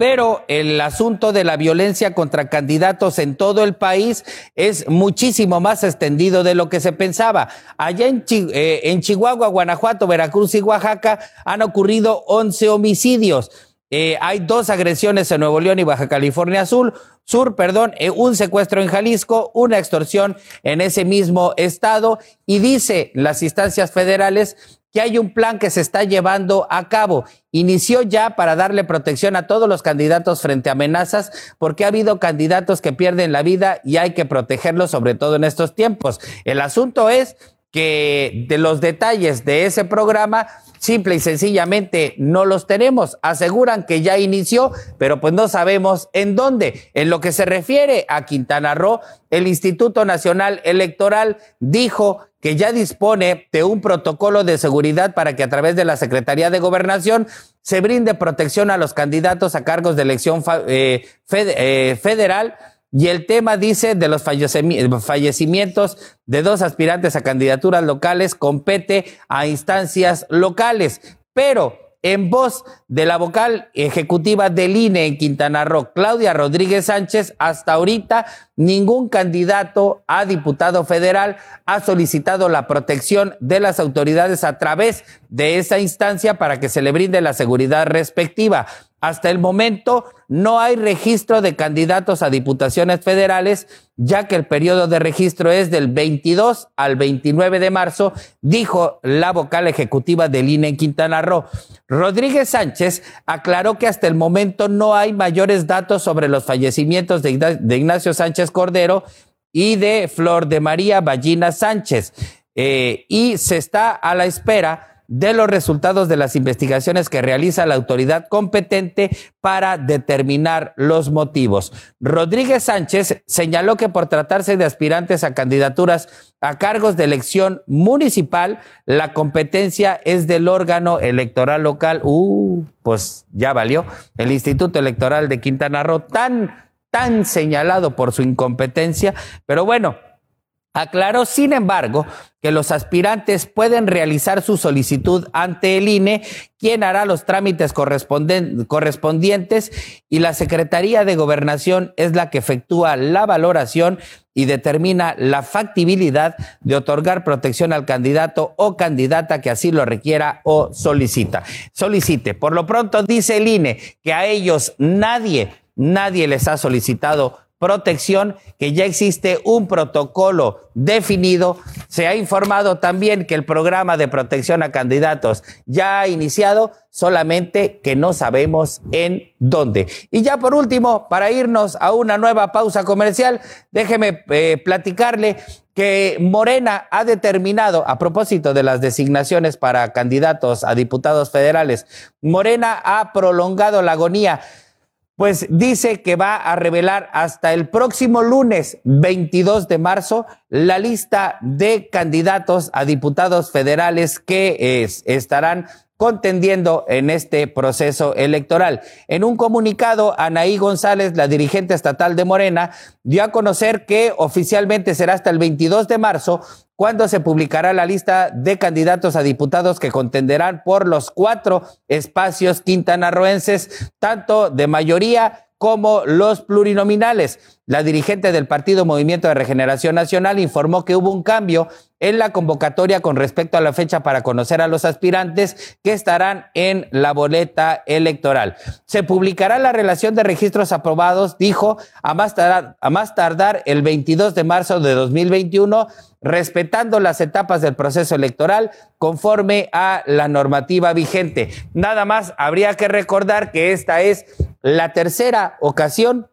pero el asunto de la violencia contra candidatos en todo el país es muchísimo más extendido de lo que se pensaba. Allá en, eh, Chihuahua, Guanajuato, Veracruz y Oaxaca han ocurrido 11 homicidios. Eh, hay dos agresiones en Nuevo León y Baja California Sur, Sur, perdón, eh, un secuestro en Jalisco, una extorsión en ese mismo estado y dice las instancias federales que hay un plan que se está llevando a cabo. Inició ya para darle protección a todos los candidatos frente a amenazas, porque ha habido candidatos que pierden la vida y hay que protegerlos, sobre todo en estos tiempos. El asunto es que de los detalles de ese programa simple y sencillamente no los tenemos. Aseguran que ya inició, pero pues no sabemos en dónde. En lo que se refiere a Quintana Roo, el Instituto Nacional Electoral dijo que ya dispone de un protocolo de seguridad para que a través de la Secretaría de Gobernación se brinde protección a los candidatos a cargos de elección eh, eh, federal y el tema dice de los fallecimientos de dos aspirantes a candidaturas locales compete a instancias locales. Pero en voz de la vocal ejecutiva del INE en Quintana Roo, Claudia Rodríguez Sánchez, hasta ahorita ningún candidato a diputado federal ha solicitado la protección de las autoridades a través de esa instancia para que se le brinde la seguridad respectiva. Hasta el momento no hay registro de candidatos a diputaciones federales, ya que el periodo de registro es del 22 al 29 de marzo, dijo la vocal ejecutiva del INE en Quintana Roo. Rodríguez Sánchez aclaró que hasta el momento no hay mayores datos sobre los fallecimientos de Ignacio Sánchez Cordero y de Flor de María Ballina Sánchez, eh, y se está a la espera de los resultados de las investigaciones que realiza la autoridad competente para determinar los motivos. Rodríguez Sánchez señaló que por tratarse de aspirantes a candidaturas a cargos de elección municipal, la competencia es del órgano electoral local. Uh, pues ya valió. El Instituto Electoral de Quintana Roo, tan, tan señalado por su incompetencia, pero bueno, Aclaró, sin embargo, que los aspirantes pueden realizar su solicitud ante el INE, quien hará los trámites correspondientes y la Secretaría de Gobernación es la que efectúa la valoración y determina la factibilidad de otorgar protección al candidato o candidata que así lo requiera o solicita. Solicite. Por lo pronto dice el INE que a ellos nadie, nadie les ha solicitado protección, que ya existe un protocolo definido. Se ha informado también que el programa de protección a candidatos ya ha iniciado, solamente que no sabemos en dónde. Y ya por último, para irnos a una nueva pausa comercial, déjeme eh, platicarle que Morena ha determinado, a propósito de las designaciones para candidatos a diputados federales, Morena ha prolongado la agonía pues dice que va a revelar hasta el próximo lunes 22 de marzo la lista de candidatos a diputados federales que estarán contendiendo en este proceso electoral. En un comunicado, Anaí González, la dirigente estatal de Morena, dio a conocer que oficialmente será hasta el 22 de marzo cuando se publicará la lista de candidatos a diputados que contenderán por los cuatro espacios quintanarroenses, tanto de mayoría como los plurinominales. La dirigente del Partido Movimiento de Regeneración Nacional informó que hubo un cambio en la convocatoria con respecto a la fecha para conocer a los aspirantes que estarán en la boleta electoral. Se publicará la relación de registros aprobados, dijo, a más tardar, a más tardar el 22 de marzo de 2021 respetando las etapas del proceso electoral conforme a la normativa vigente. Nada más habría que recordar que esta es la tercera ocasión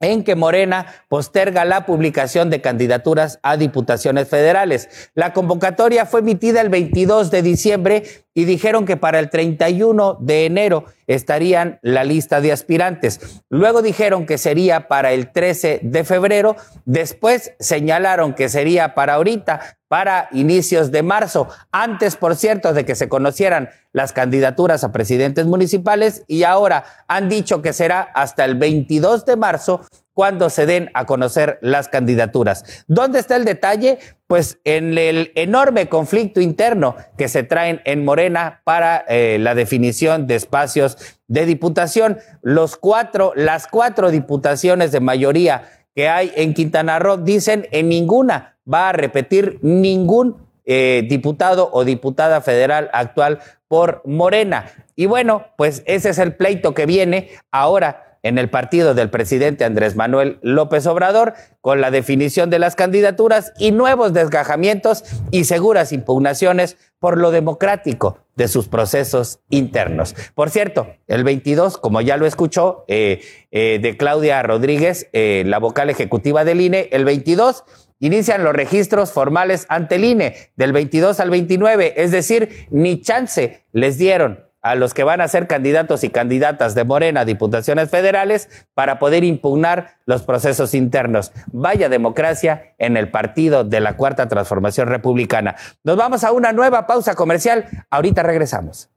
en que Morena posterga la publicación de candidaturas a diputaciones federales. La convocatoria fue emitida el 22 de diciembre y dijeron que para el 31 de enero estarían la lista de aspirantes. Luego dijeron que sería para el 13 de febrero. Después señalaron que sería para ahorita, para inicios de marzo, antes, por cierto, de que se conocieran las candidaturas a presidentes municipales y ahora han dicho que será hasta el 22 de marzo cuando se den a conocer las candidaturas. ¿Dónde está el detalle? Pues en el enorme conflicto interno que se traen en Morena para eh, la definición de espacios de diputación. Los cuatro, las cuatro diputaciones de mayoría que hay en Quintana Roo dicen en ninguna va a repetir ningún eh, diputado o diputada federal actual por Morena. Y bueno, pues ese es el pleito que viene ahora en el partido del presidente Andrés Manuel López Obrador con la definición de las candidaturas y nuevos desgajamientos y seguras impugnaciones por lo democrático de sus procesos internos. Por cierto, el 22, como ya lo escuchó eh, eh, de Claudia Rodríguez, eh, la vocal ejecutiva del INE, el 22 inician los registros formales ante el INE del 22 al 29, es decir, ni chance les dieron a los que van a ser candidatos y candidatas de Morena a diputaciones federales para poder impugnar los procesos internos. Vaya democracia en el partido de la Cuarta Transformación Republicana. Nos vamos a una nueva pausa comercial. Ahorita regresamos.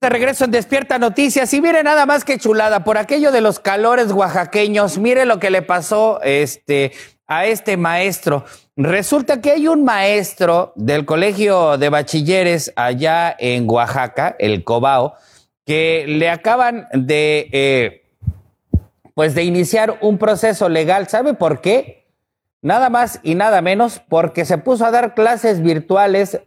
De regreso en Despierta Noticias y mire nada más que chulada por aquello de los calores oaxaqueños. Mire lo que le pasó este a este maestro. Resulta que hay un maestro del Colegio de Bachilleres allá en Oaxaca, el Cobao, que le acaban de, eh, pues de iniciar un proceso legal. ¿Sabe por qué? Nada más y nada menos porque se puso a dar clases virtuales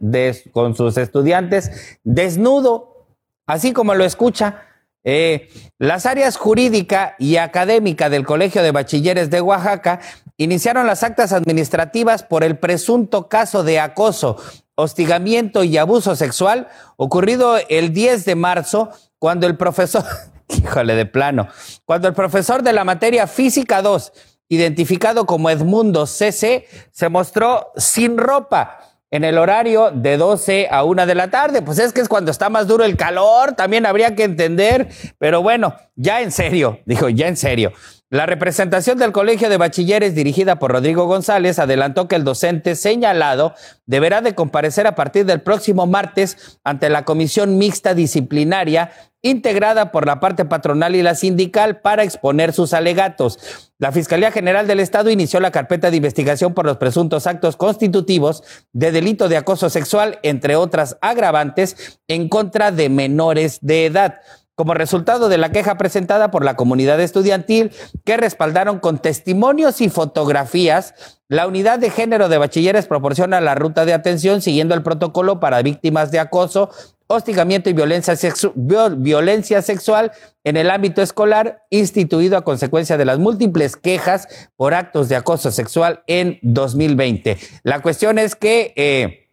con sus estudiantes desnudo, así como lo escucha. Eh, las áreas jurídica y académica del Colegio de Bachilleres de Oaxaca iniciaron las actas administrativas por el presunto caso de acoso, hostigamiento y abuso sexual ocurrido el 10 de marzo cuando el profesor, híjole de plano, cuando el profesor de la materia física 2, identificado como Edmundo CC, se mostró sin ropa en el horario de 12 a 1 de la tarde. Pues es que es cuando está más duro el calor, también habría que entender, pero bueno, ya en serio, dijo, ya en serio. La representación del Colegio de Bachilleres dirigida por Rodrigo González adelantó que el docente señalado deberá de comparecer a partir del próximo martes ante la Comisión Mixta Disciplinaria integrada por la parte patronal y la sindical para exponer sus alegatos. La Fiscalía General del Estado inició la carpeta de investigación por los presuntos actos constitutivos de delito de acoso sexual, entre otras agravantes, en contra de menores de edad como resultado de la queja presentada por la comunidad estudiantil que respaldaron con testimonios y fotografías, la unidad de género de bachilleres proporciona la ruta de atención siguiendo el protocolo para víctimas de acoso, hostigamiento y violencia, sexual en el ámbito escolar, instituido a consecuencia de las múltiples quejas por actos de acoso sexual en 2020. La cuestión es que... Eh,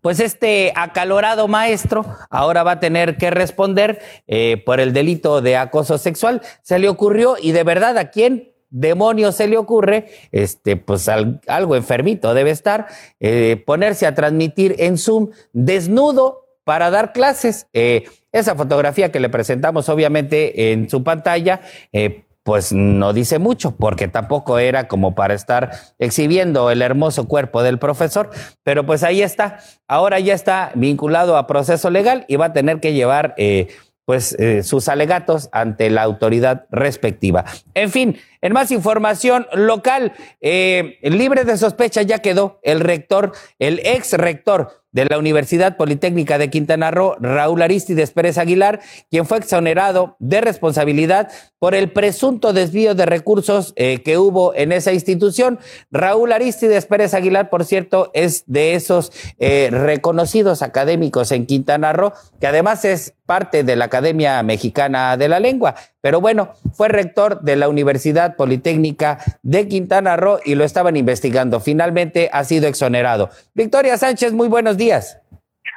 pues este acalorado maestro ahora va a tener que responder eh, por el delito de acoso sexual. Se le ocurrió, y de verdad, ¿a quién demonios se le ocurre? Este, pues algo enfermito debe estar, eh, ponerse a transmitir en Zoom desnudo para dar clases. Eh, esa fotografía que le presentamos obviamente en su pantalla, pues no dice mucho, porque tampoco era como para estar exhibiendo el hermoso cuerpo del profesor, pero pues ahí está. Ahora ya está vinculado a proceso legal y va a tener que llevar eh, pues eh, sus alegatos ante la autoridad respectiva. En fin, en más información local, eh, libre de sospecha ya quedó el rector, el ex rector de la Universidad Politécnica de Quintana Roo, Raúl Aristides Pérez Aguilar, quien fue exonerado de responsabilidad por el presunto desvío de recursos eh, que hubo en esa institución. Raúl Aristides Pérez Aguilar, por cierto, es de esos eh, reconocidos académicos en Quintana Roo, que además es parte de la Academia Mexicana de la Lengua. Pero bueno, fue rector de la Universidad Politécnica de Quintana Roo y lo estaban investigando. Finalmente ha sido exonerado. Victoria Sánchez, muy buenos días.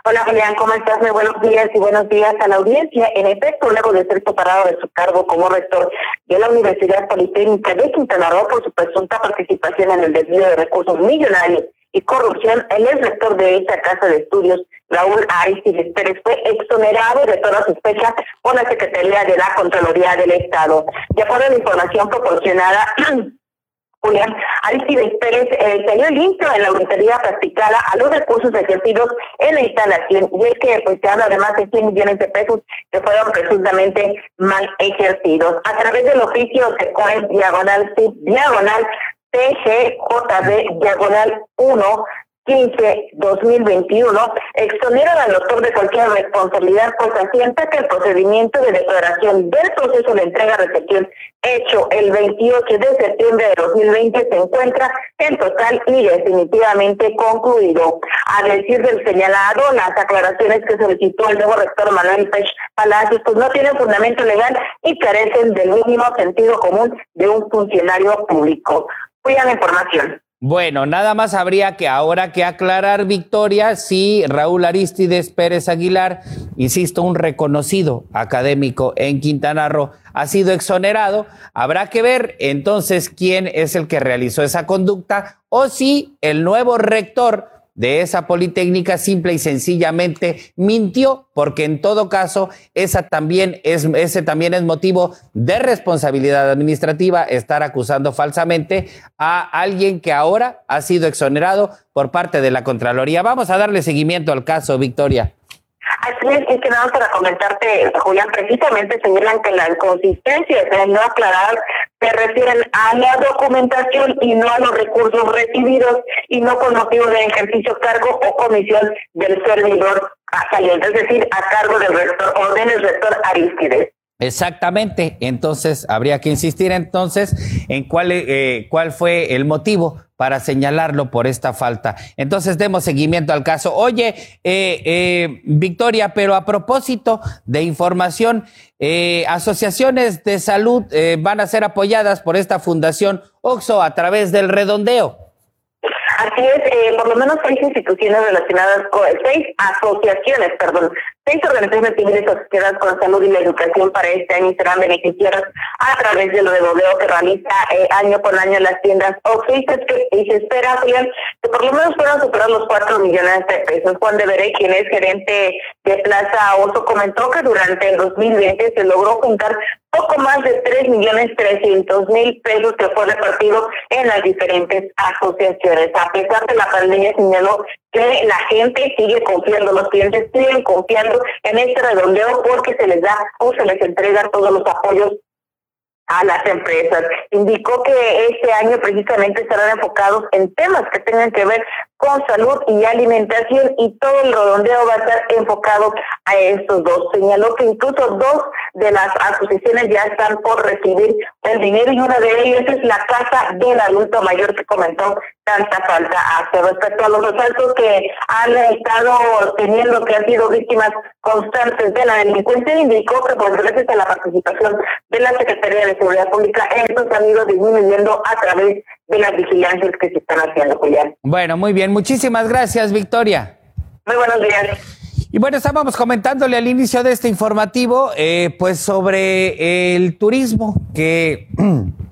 Hola Julián, ¿cómo estás? Muy buenos días y buenos días a la audiencia. En efecto, luego de ser separado de su cargo como rector de la Universidad Politécnica de Quintana Roo por su presunta participación en el desvío de recursos millonarios y corrupción, el ex rector de esta casa de estudios, Raúl Aristides Pérez, fue exonerado de toda sospecha por la Secretaría de la Contraloría del Estado. De acuerdo a la información proporcionada Julián Aristides Pérez eh, salió limpio en la auditoría practicada a los recursos ejercidos en la instalación y es que pues se habla además de 100 millones de pesos que fueron presuntamente mal ejercidos. A través del oficio se pone diagonal, diagonal TGJB diagonal 1 15-2021 exoneran al doctor de cualquier responsabilidad pues asienta que el procedimiento de declaración del proceso de entrega-recepción hecho el 28 de septiembre de 2020 se encuentra en total y definitivamente concluido. A decir del señalado, las aclaraciones que solicitó el nuevo rector Manuel Pech Palacios pues no tienen fundamento legal y carecen del mínimo sentido común de un funcionario público. Cuida la información. Bueno, nada más habría que ahora que aclarar, Victoria, si Raúl Aristides Pérez Aguilar, insisto, un reconocido académico en Quintana Roo, ha sido exonerado. Habrá que ver entonces quién es el que realizó esa conducta o si el nuevo rector de esa Politécnica simple y sencillamente mintió, porque en todo caso esa también es, ese también es motivo de responsabilidad administrativa estar acusando falsamente a alguien que ahora ha sido exonerado por parte de la Contraloría. Vamos a darle seguimiento al caso, Victoria. Así es, es que para comentarte, Julián, precisamente señalan que la inconsistencia de no aclarar se refieren a la documentación y no a los recursos recibidos y no con motivo de ejercicio, cargo o comisión del servidor saliente, es decir, a cargo del rector o del rector Aristides. Exactamente, entonces habría que insistir entonces en cuál, eh, cuál fue el motivo para señalarlo por esta falta. Entonces demos seguimiento al caso. Oye, eh, eh, Victoria, pero a propósito de información, asociaciones de salud van a ser apoyadas por esta fundación OXO a través del redondeo. Así es, por lo menos seis instituciones relacionadas con, seis asociaciones, perdón, Seis organizaciones civiles asociadas con salud y la educación para este año serán beneficiadas a través de lo de bodeo que realiza eh, año por año las tiendas Oxxo y se espera, que por lo menos puedan superar los cuatro millones de pesos. Juan de Veré, quien es gerente de Plaza Oso, comentó que durante el 2020 se logró juntar poco más de tres millones trescientos mil pesos que fue repartido en las diferentes asociaciones. A pesar de la pandemia, señaló que la gente sigue confiando, los clientes siguen confiando en este redondeo porque se les da o se les entrega todos los apoyos a las empresas. Indicó que este año precisamente estarán enfocados en temas que tengan que ver con salud y alimentación y todo el redondeo va a estar enfocado a estos dos. Señaló que incluso dos de las asociaciones ya están por recibir el dinero y una de ellas es la casa del adulto mayor que comentó tanta falta hace. Respecto a los resaltos que han estado teniendo, que han sido víctimas constantes de la delincuencia, indicó que pues gracias a la participación de la Secretaría de Seguridad Pública, estos han ido disminuyendo a través de las vigilancias que se están haciendo, Julián. Bueno, muy bien. Muchísimas gracias, Victoria. Muy buenos días. Y bueno, estábamos comentándole al inicio de este informativo, eh, pues sobre el turismo que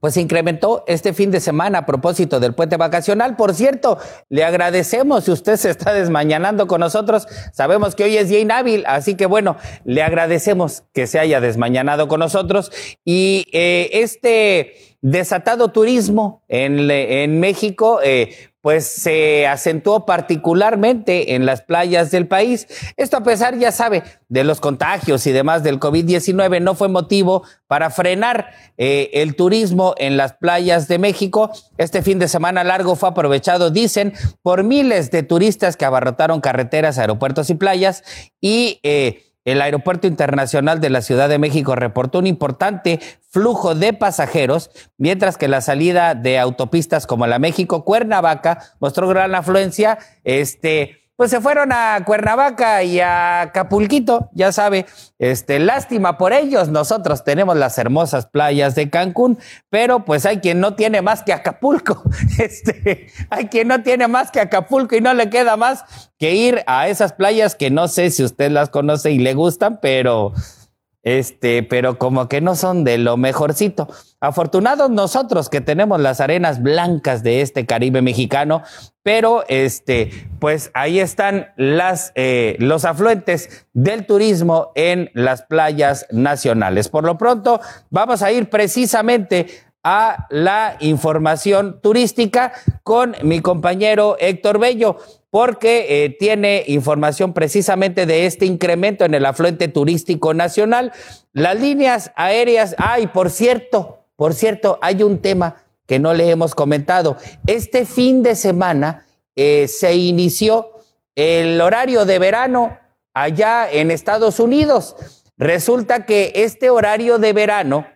pues incrementó este fin de semana a propósito del puente vacacional. Por cierto, le agradecemos si usted se está desmañanando con nosotros. Sabemos que hoy es día inhábil, así que bueno, le agradecemos que se haya desmañanado con nosotros. Y eh, este desatado turismo en, en México, eh, pues se acentuó particularmente en las playas del país. Esto a pesar, ya sabe, de los contagios y demás del COVID-19, no fue motivo para frenar eh, el turismo en las playas de México. Este fin de semana largo fue aprovechado, dicen, por miles de turistas que abarrotaron carreteras, aeropuertos y playas y... Eh, el Aeropuerto Internacional de la Ciudad de México reportó un importante flujo de pasajeros, mientras que la salida de autopistas como la México Cuernavaca mostró gran afluencia. Este, pues se fueron a Cuernavaca y a Acapulquito, ya sabe, este, lástima por ellos, nosotros tenemos las hermosas playas de Cancún, pero pues hay quien no tiene más que Acapulco, este, hay quien no tiene más que Acapulco y no le queda más que ir a esas playas que no sé si usted las conoce y le gustan, pero este, pero como que no son de lo mejorcito. Afortunados nosotros que tenemos las arenas blancas de este Caribe mexicano, pero este, pues ahí están las, eh, los afluentes del turismo en las playas nacionales. Por lo pronto, vamos a ir precisamente a la información turística con mi compañero Héctor Bello porque eh, tiene información precisamente de este incremento en el afluente turístico nacional. Las líneas aéreas, ay, por cierto, por cierto, hay un tema que no le hemos comentado. Este fin de semana eh, se inició el horario de verano allá en Estados Unidos. Resulta que este horario de verano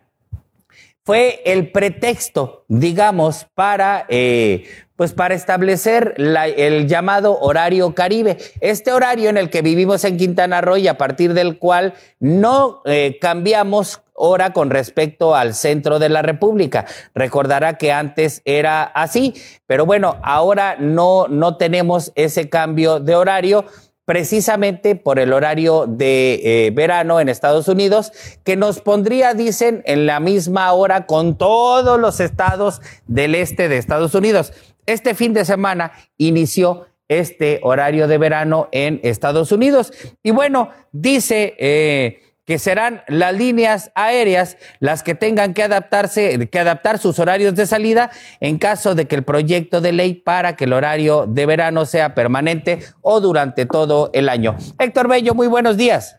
fue el pretexto, digamos, para eh, pues para establecer el llamado horario Caribe, este horario en el que vivimos en Quintana Roo y a partir del cual no eh, cambiamos hora con respecto al centro de la República. Recordará que antes era así, pero bueno, ahora no, no tenemos ese cambio de horario precisamente por el horario de eh, verano en Estados Unidos, que nos pondría, dicen, en la misma hora con todos los estados del este de Estados Unidos. Este fin de semana inició este horario de verano en Estados Unidos. Y bueno, dice... Eh, que serán las líneas aéreas las que tengan que adaptarse, que adaptar sus horarios de salida en caso de que el proyecto de ley para que el horario de verano sea permanente o durante todo el año. Héctor Bello, muy buenos días.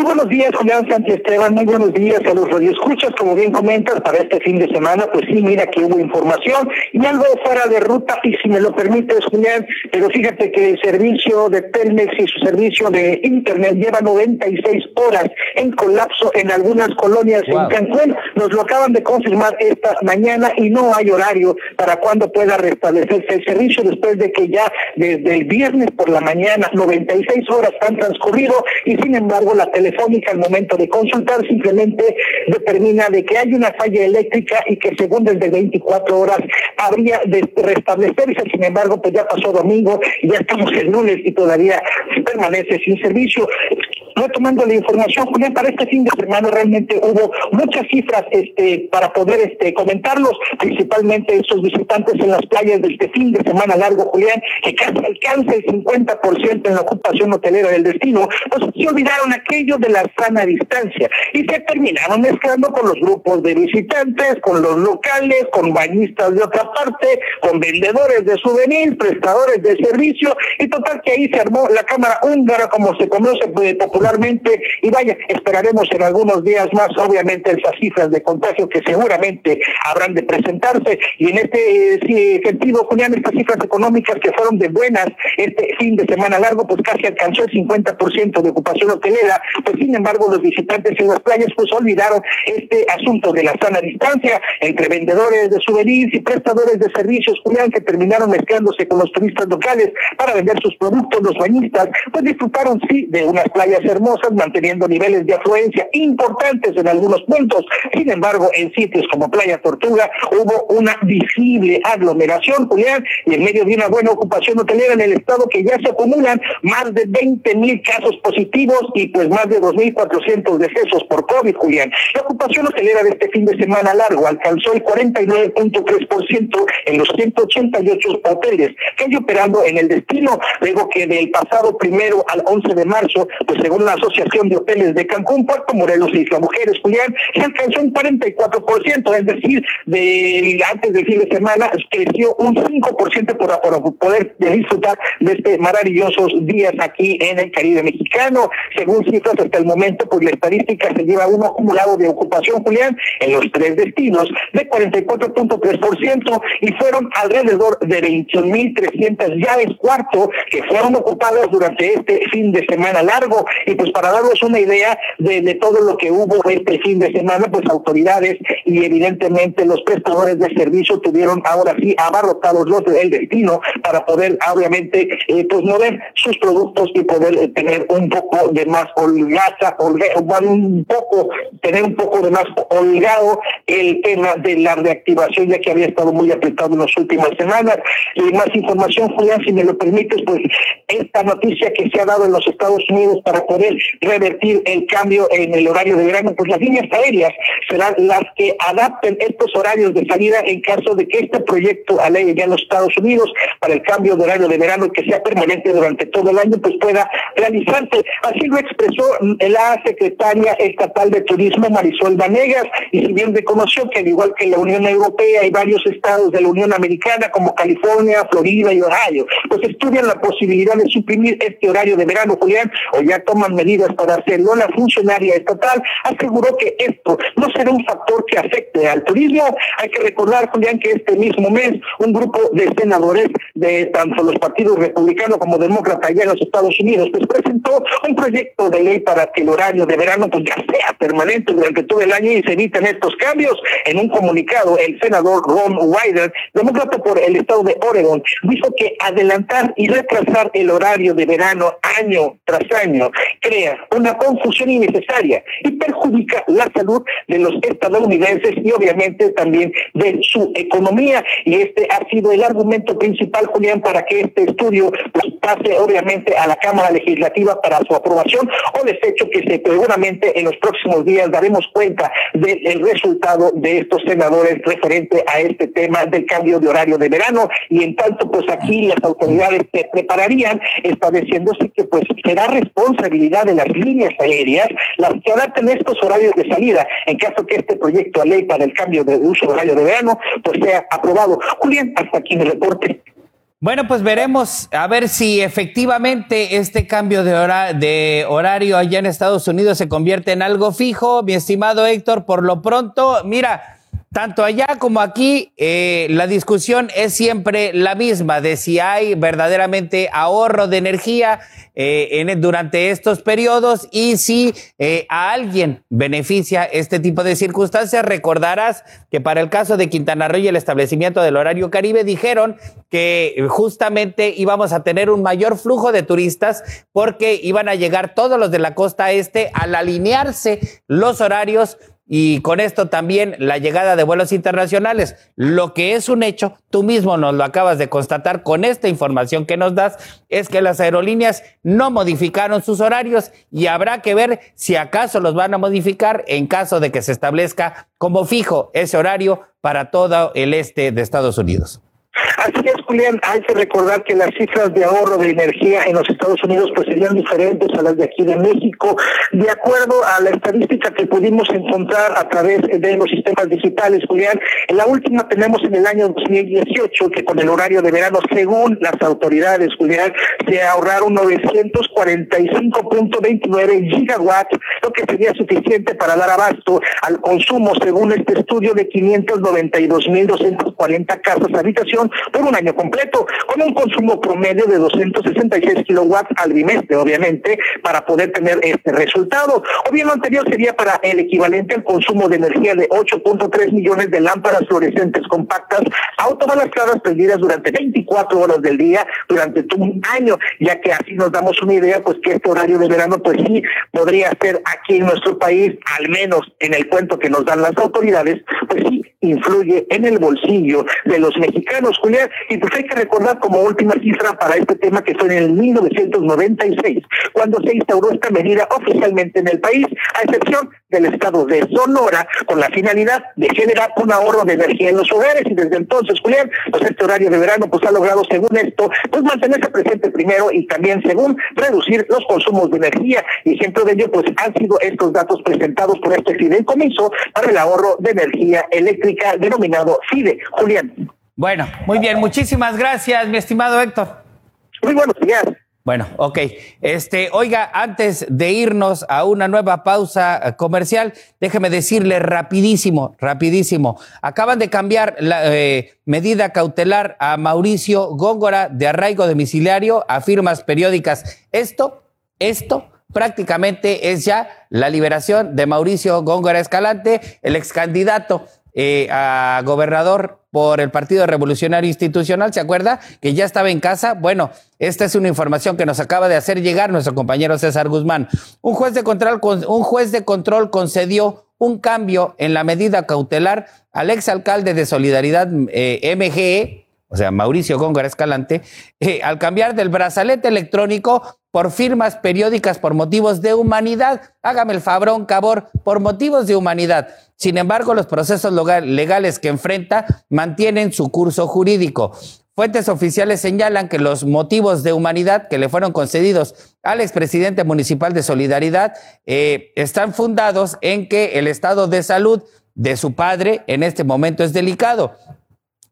Muy buenos días, Julián Sánchez Esteban. Muy buenos días a los radioescuchas. Como bien comentas, para este fin de semana, pues sí, mira que hubo información y algo fuera de ruta, y si me lo permites, Julián, pero fíjate que el servicio de Telmex y su servicio de Internet lleva 96 horas en colapso en algunas colonias en Cancún. Nos lo acaban de confirmar esta mañana y no hay horario para cuando pueda restablecerse el servicio después de que ya desde el viernes por la mañana 96 horas han transcurrido y sin embargo la telefónica al momento de consultar simplemente determina de que hay una falla eléctrica y que según desde 24 horas habría de restablecerse. Sin embargo, pues ya pasó domingo ya estamos el lunes y todavía permanece sin servicio retomando la información, Julián, para este fin de semana realmente hubo muchas cifras este, para poder este, comentarlos, principalmente esos visitantes en las playas de este fin de semana largo, Julián, que casi alcanza el 50% en la ocupación hotelera del destino, pues se olvidaron aquello de la sana distancia. Y se terminaron mezclando con los grupos de visitantes, con los locales, con bañistas de otra parte, con vendedores de souvenirs, prestadores de servicio, y total que ahí se armó la cámara húngara, como se conoce pues, y vaya, esperaremos en algunos días más, obviamente, esas cifras de contagio que seguramente habrán de presentarse y en este eh, sentido, Julián, estas cifras económicas que fueron de buenas este fin de semana largo, pues casi alcanzó el 50% de ocupación hotelera, pues sin embargo los visitantes en las playas pues olvidaron este asunto de la sana distancia entre vendedores de souvenirs y prestadores de servicios, Julián, que terminaron mezclándose con los turistas locales para vender sus productos, los bañistas, pues disfrutaron sí de unas playas hermosas manteniendo niveles de afluencia importantes en algunos puntos. Sin embargo, en sitios como Playa Tortuga hubo una visible aglomeración, Julián, y en medio de una buena ocupación hotelera en el estado que ya se acumulan más de 20 mil casos positivos y pues más de 2.400 decesos por COVID, Julián. La ocupación hotelera de este fin de semana largo alcanzó el 49.3% en los 188 hoteles que hay operando en el destino, luego que del pasado primero al 11 de marzo, pues según la Asociación de Hoteles de Cancún, Puerto Morelos y Isla Mujeres, Julián, se alcanzó un 44%, es decir, de antes del fin de semana creció un 5% por, por poder disfrutar de este maravillosos días aquí en el Caribe mexicano. Según cifras hasta el momento, pues la estadística se lleva un acumulado de ocupación, Julián, en los tres destinos de 44.3% y fueron alrededor de 21.300 llaves cuarto que fueron ocupadas durante este fin de semana largo y pues para darnos una idea de, todo lo que hubo este fin de semana, pues autoridades y evidentemente los prestadores de servicio tuvieron ahora sí abarrotados los del destino para poder obviamente eh, pues mover sus productos y poder eh, tener un poco de más holgaza, un poco, tener un poco de más holgado el tema de la reactivación ya que había estado muy apretado en las últimas semanas. Y más información, Julián, si me lo permites, pues esta noticia que se ha dado en los Estados Unidos para revertir el cambio en el horario de verano, pues las líneas aéreas serán las que adapten estos horarios de salida en caso de que este proyecto a ley ya en los Estados Unidos para el cambio de horario de verano que sea permanente durante todo el año, pues pueda realizarse. Así lo expresó la secretaria estatal de Turismo, Marisol Vanegas, y si bien reconoció que al igual que la Unión Europea y varios estados de la Unión Americana como California, Florida y Ohio, pues estudian la posibilidad de suprimir este horario de verano, Julián, o ya toman medidas para hacerlo. La funcionaria estatal aseguró que esto no será un factor que afecte al turismo. Hay que recordar, Julián, que este mismo mes un grupo de senadores de tanto los partidos republicanos como demócratas allá en los Estados Unidos pues presentó un proyecto de ley para que el horario de verano pues ya sea permanente durante todo el año y se eviten estos cambios. En un comunicado, el senador Ron Wyder, demócrata por el estado de Oregon, dijo que adelantar y retrasar el horario de verano año tras año crea una confusión innecesaria y perjudica la salud de los estadounidenses y obviamente también de su economía. Y este ha sido el argumento principal, Julián, para que este estudio pues, pase obviamente a la Cámara Legislativa para su aprobación o desecho que se seguramente en los próximos días daremos cuenta del resultado de estos senadores referente a este tema del cambio de horario de verano y en tanto pues aquí las autoridades se prepararían estableciéndose que pues será responsabilidad de las líneas aéreas las que adapten estos horarios de salida en caso que este proyecto a ley para el cambio de uso horario de verano pues sea aprobado. Julián, hasta aquí mi reporte. Bueno, pues veremos a ver si efectivamente este cambio de, de, horario allá en Estados Unidos se convierte en algo fijo. Mi estimado Héctor, por lo pronto, mira, tanto allá como aquí, eh, la discusión es siempre la misma de si hay verdaderamente ahorro de energía eh, en, durante estos periodos y si eh, a alguien beneficia este tipo de circunstancias. Recordarás que para el caso de Quintana Roo y el establecimiento del horario Caribe dijeron que justamente íbamos a tener un mayor flujo de turistas porque iban a llegar todos los de la costa este al alinearse los horarios y con esto también la llegada de vuelos internacionales. Lo que es un hecho, tú mismo nos lo acabas de constatar con esta información que nos das, es que las aerolíneas no modificaron sus horarios y habrá que ver si acaso los van a modificar en caso de que se establezca como fijo ese horario para todo el este de Estados Unidos. Así es, Julián, hay que recordar que las cifras de ahorro de energía en los Estados Unidos pues serían diferentes a las de aquí de México, de acuerdo a la estadística que pudimos encontrar a través de los sistemas digitales, Julián. La última tenemos en el año 2018 que con el horario de verano, según las autoridades, Julián, se ahorraron 945.29 gigawatts, lo que sería suficiente para dar abasto al consumo, según este estudio de 592.240 casas habitación por un año completo, con un consumo promedio de 266 kilowatts al bimestre, obviamente, para poder tener este resultado. O bien lo anterior sería para el equivalente al consumo de energía de 8.3 millones de lámparas fluorescentes compactas autobalanceadas prendidas durante 24 horas del día durante un año, ya que así nos damos una idea, pues que este horario de verano, pues sí, podría ser aquí en nuestro país, al menos en el cuento que nos dan las autoridades, pues sí, influye en el bolsillo de los mexicanos, Julián. Y pues hay que recordar como última cifra para este tema que fue en el 1996, cuando se instauró esta medida oficialmente en el país, a excepción del estado de Sonora, con la finalidad de generar un ahorro de energía en los hogares. Y desde entonces, Julián, pues este horario de verano pues ha logrado, según esto, pues mantenerse presente primero y también, según, reducir los consumos de energía. Y ejemplo de ello, pues han sido estos datos presentados por este fideicomiso para el ahorro de energía eléctrica denominado FIDE. Julián. Bueno, muy bien, muchísimas gracias, mi estimado Héctor. Muy buenos días. Bueno, ok. Este, oiga, antes de irnos a una nueva pausa comercial, déjeme decirle rapidísimo, rapidísimo. Acaban de cambiar la eh, medida cautelar a Mauricio Góngora de arraigo domiciliario a firmas periódicas. Esto, esto prácticamente es ya la liberación de Mauricio Góngora Escalante, el ex candidato eh, a gobernador por el Partido Revolucionario Institucional, ¿se acuerda? Que ya estaba en casa. Bueno, esta es una información que nos acaba de hacer llegar nuestro compañero César Guzmán. Un juez de control, un juez de control concedió un cambio en la medida cautelar al exalcalde de Solidaridad eh, MGE, o sea, Mauricio Góngora Escalante, eh, al cambiar del brazalete electrónico por firmas periódicas por motivos de humanidad. Hágame el fabrón, cabor, por motivos de humanidad. Sin embargo, los procesos legales que enfrenta mantienen su curso jurídico. Fuentes oficiales señalan que los motivos de humanidad que le fueron concedidos al expresidente municipal de Solidaridad eh, están fundados en que el estado de salud de su padre en este momento es delicado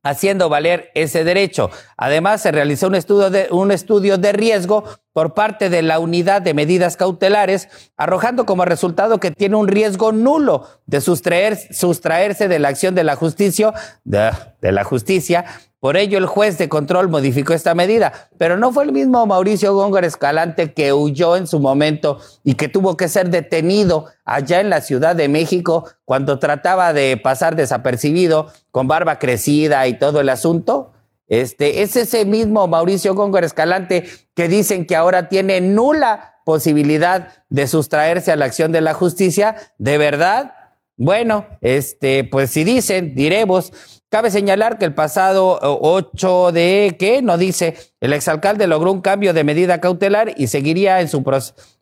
haciendo valer ese derecho. Además, se realizó un estudio de, un estudio de riesgo por parte de la unidad de medidas cautelares, arrojando como resultado que tiene un riesgo nulo de sustraer, sustraerse de la acción de la justicia, de, de la justicia por ello, el juez de control modificó esta medida, pero no fue el mismo Mauricio Góngora Escalante que huyó en su momento y que tuvo que ser detenido allá en la Ciudad de México cuando trataba de pasar desapercibido con barba crecida y todo el asunto. Este, es ese mismo Mauricio Góngora Escalante que dicen que ahora tiene nula posibilidad de sustraerse a la acción de la justicia. ¿De verdad? Bueno, este, pues si dicen, diremos. Cabe señalar que el pasado 8 de ¿qué? No dice, el exalcalde logró un cambio de medida cautelar y seguiría en su,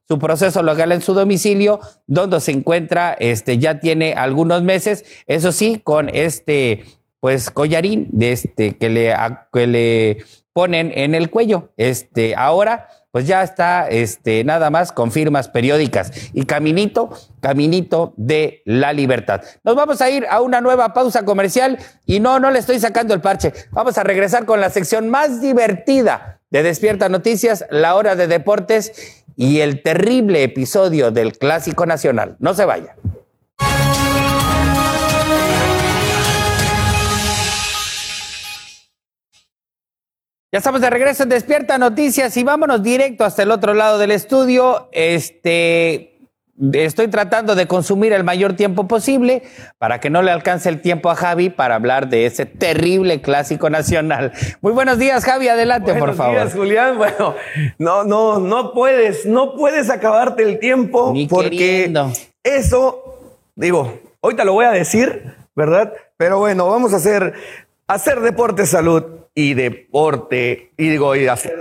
su proceso legal en su domicilio, donde se encuentra, este, ya tiene algunos meses, eso sí, con este, pues, collarín de este, que le, que le ponen en el cuello. Este, ahora pues ya está este, nada más con firmas periódicas y caminito, caminito de la libertad. Nos vamos a ir a una nueva pausa comercial y no, no le estoy sacando el parche. Vamos a regresar con la sección más divertida de Despierta Noticias, la hora de deportes y el terrible episodio del Clásico Nacional. No se vaya. Ya estamos de regreso en Despierta Noticias y vámonos directo hasta el otro lado del estudio. Este, estoy tratando de consumir el mayor tiempo posible para que no le alcance el tiempo a Javi para hablar de ese terrible clásico nacional. Muy buenos días, Javi, adelante, por favor. Buenos días, Julián. Bueno, no, no, no puedes, no puedes acabarte el tiempo porque eso, digo, ahorita lo voy a decir, ¿verdad? Pero bueno, vamos a hacer, hacer deporte salud y deporte, y digo, y hacer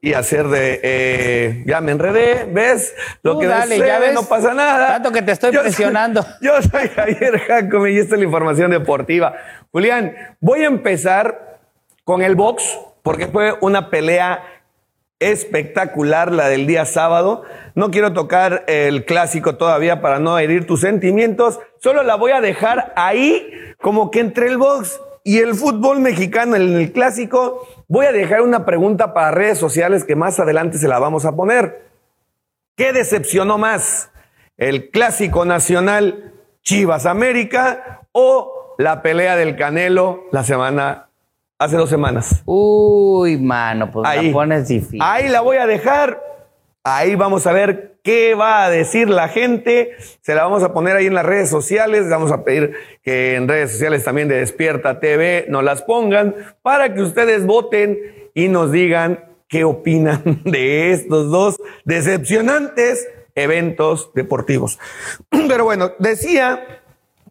y hacer de, eh, ya me enredé, ¿ves? Lo que dale, ya ves, no pasa nada. Tanto que te estoy presionando. yo soy Javier Jacome y esta es la información deportiva. Julián, voy a empezar con el box, porque fue una pelea espectacular la del día sábado. No quiero tocar el clásico todavía para no herir tus sentimientos, solo la voy a dejar ahí como que entre el box y el fútbol mexicano en el clásico, voy a dejar una pregunta para redes sociales que más adelante se la vamos a poner. ¿Qué decepcionó más? ¿El clásico nacional Chivas América o la pelea del Canelo la semana, hace dos semanas? Uy, mano, pues ahí, la pones difícil. Ahí la voy a dejar. Ahí vamos a ver qué va a decir la gente. Se la vamos a poner ahí en las redes sociales. Vamos a pedir que en redes sociales también de Despierta TV nos las pongan para que ustedes voten y nos digan qué opinan de estos dos decepcionantes eventos deportivos. Pero bueno, decía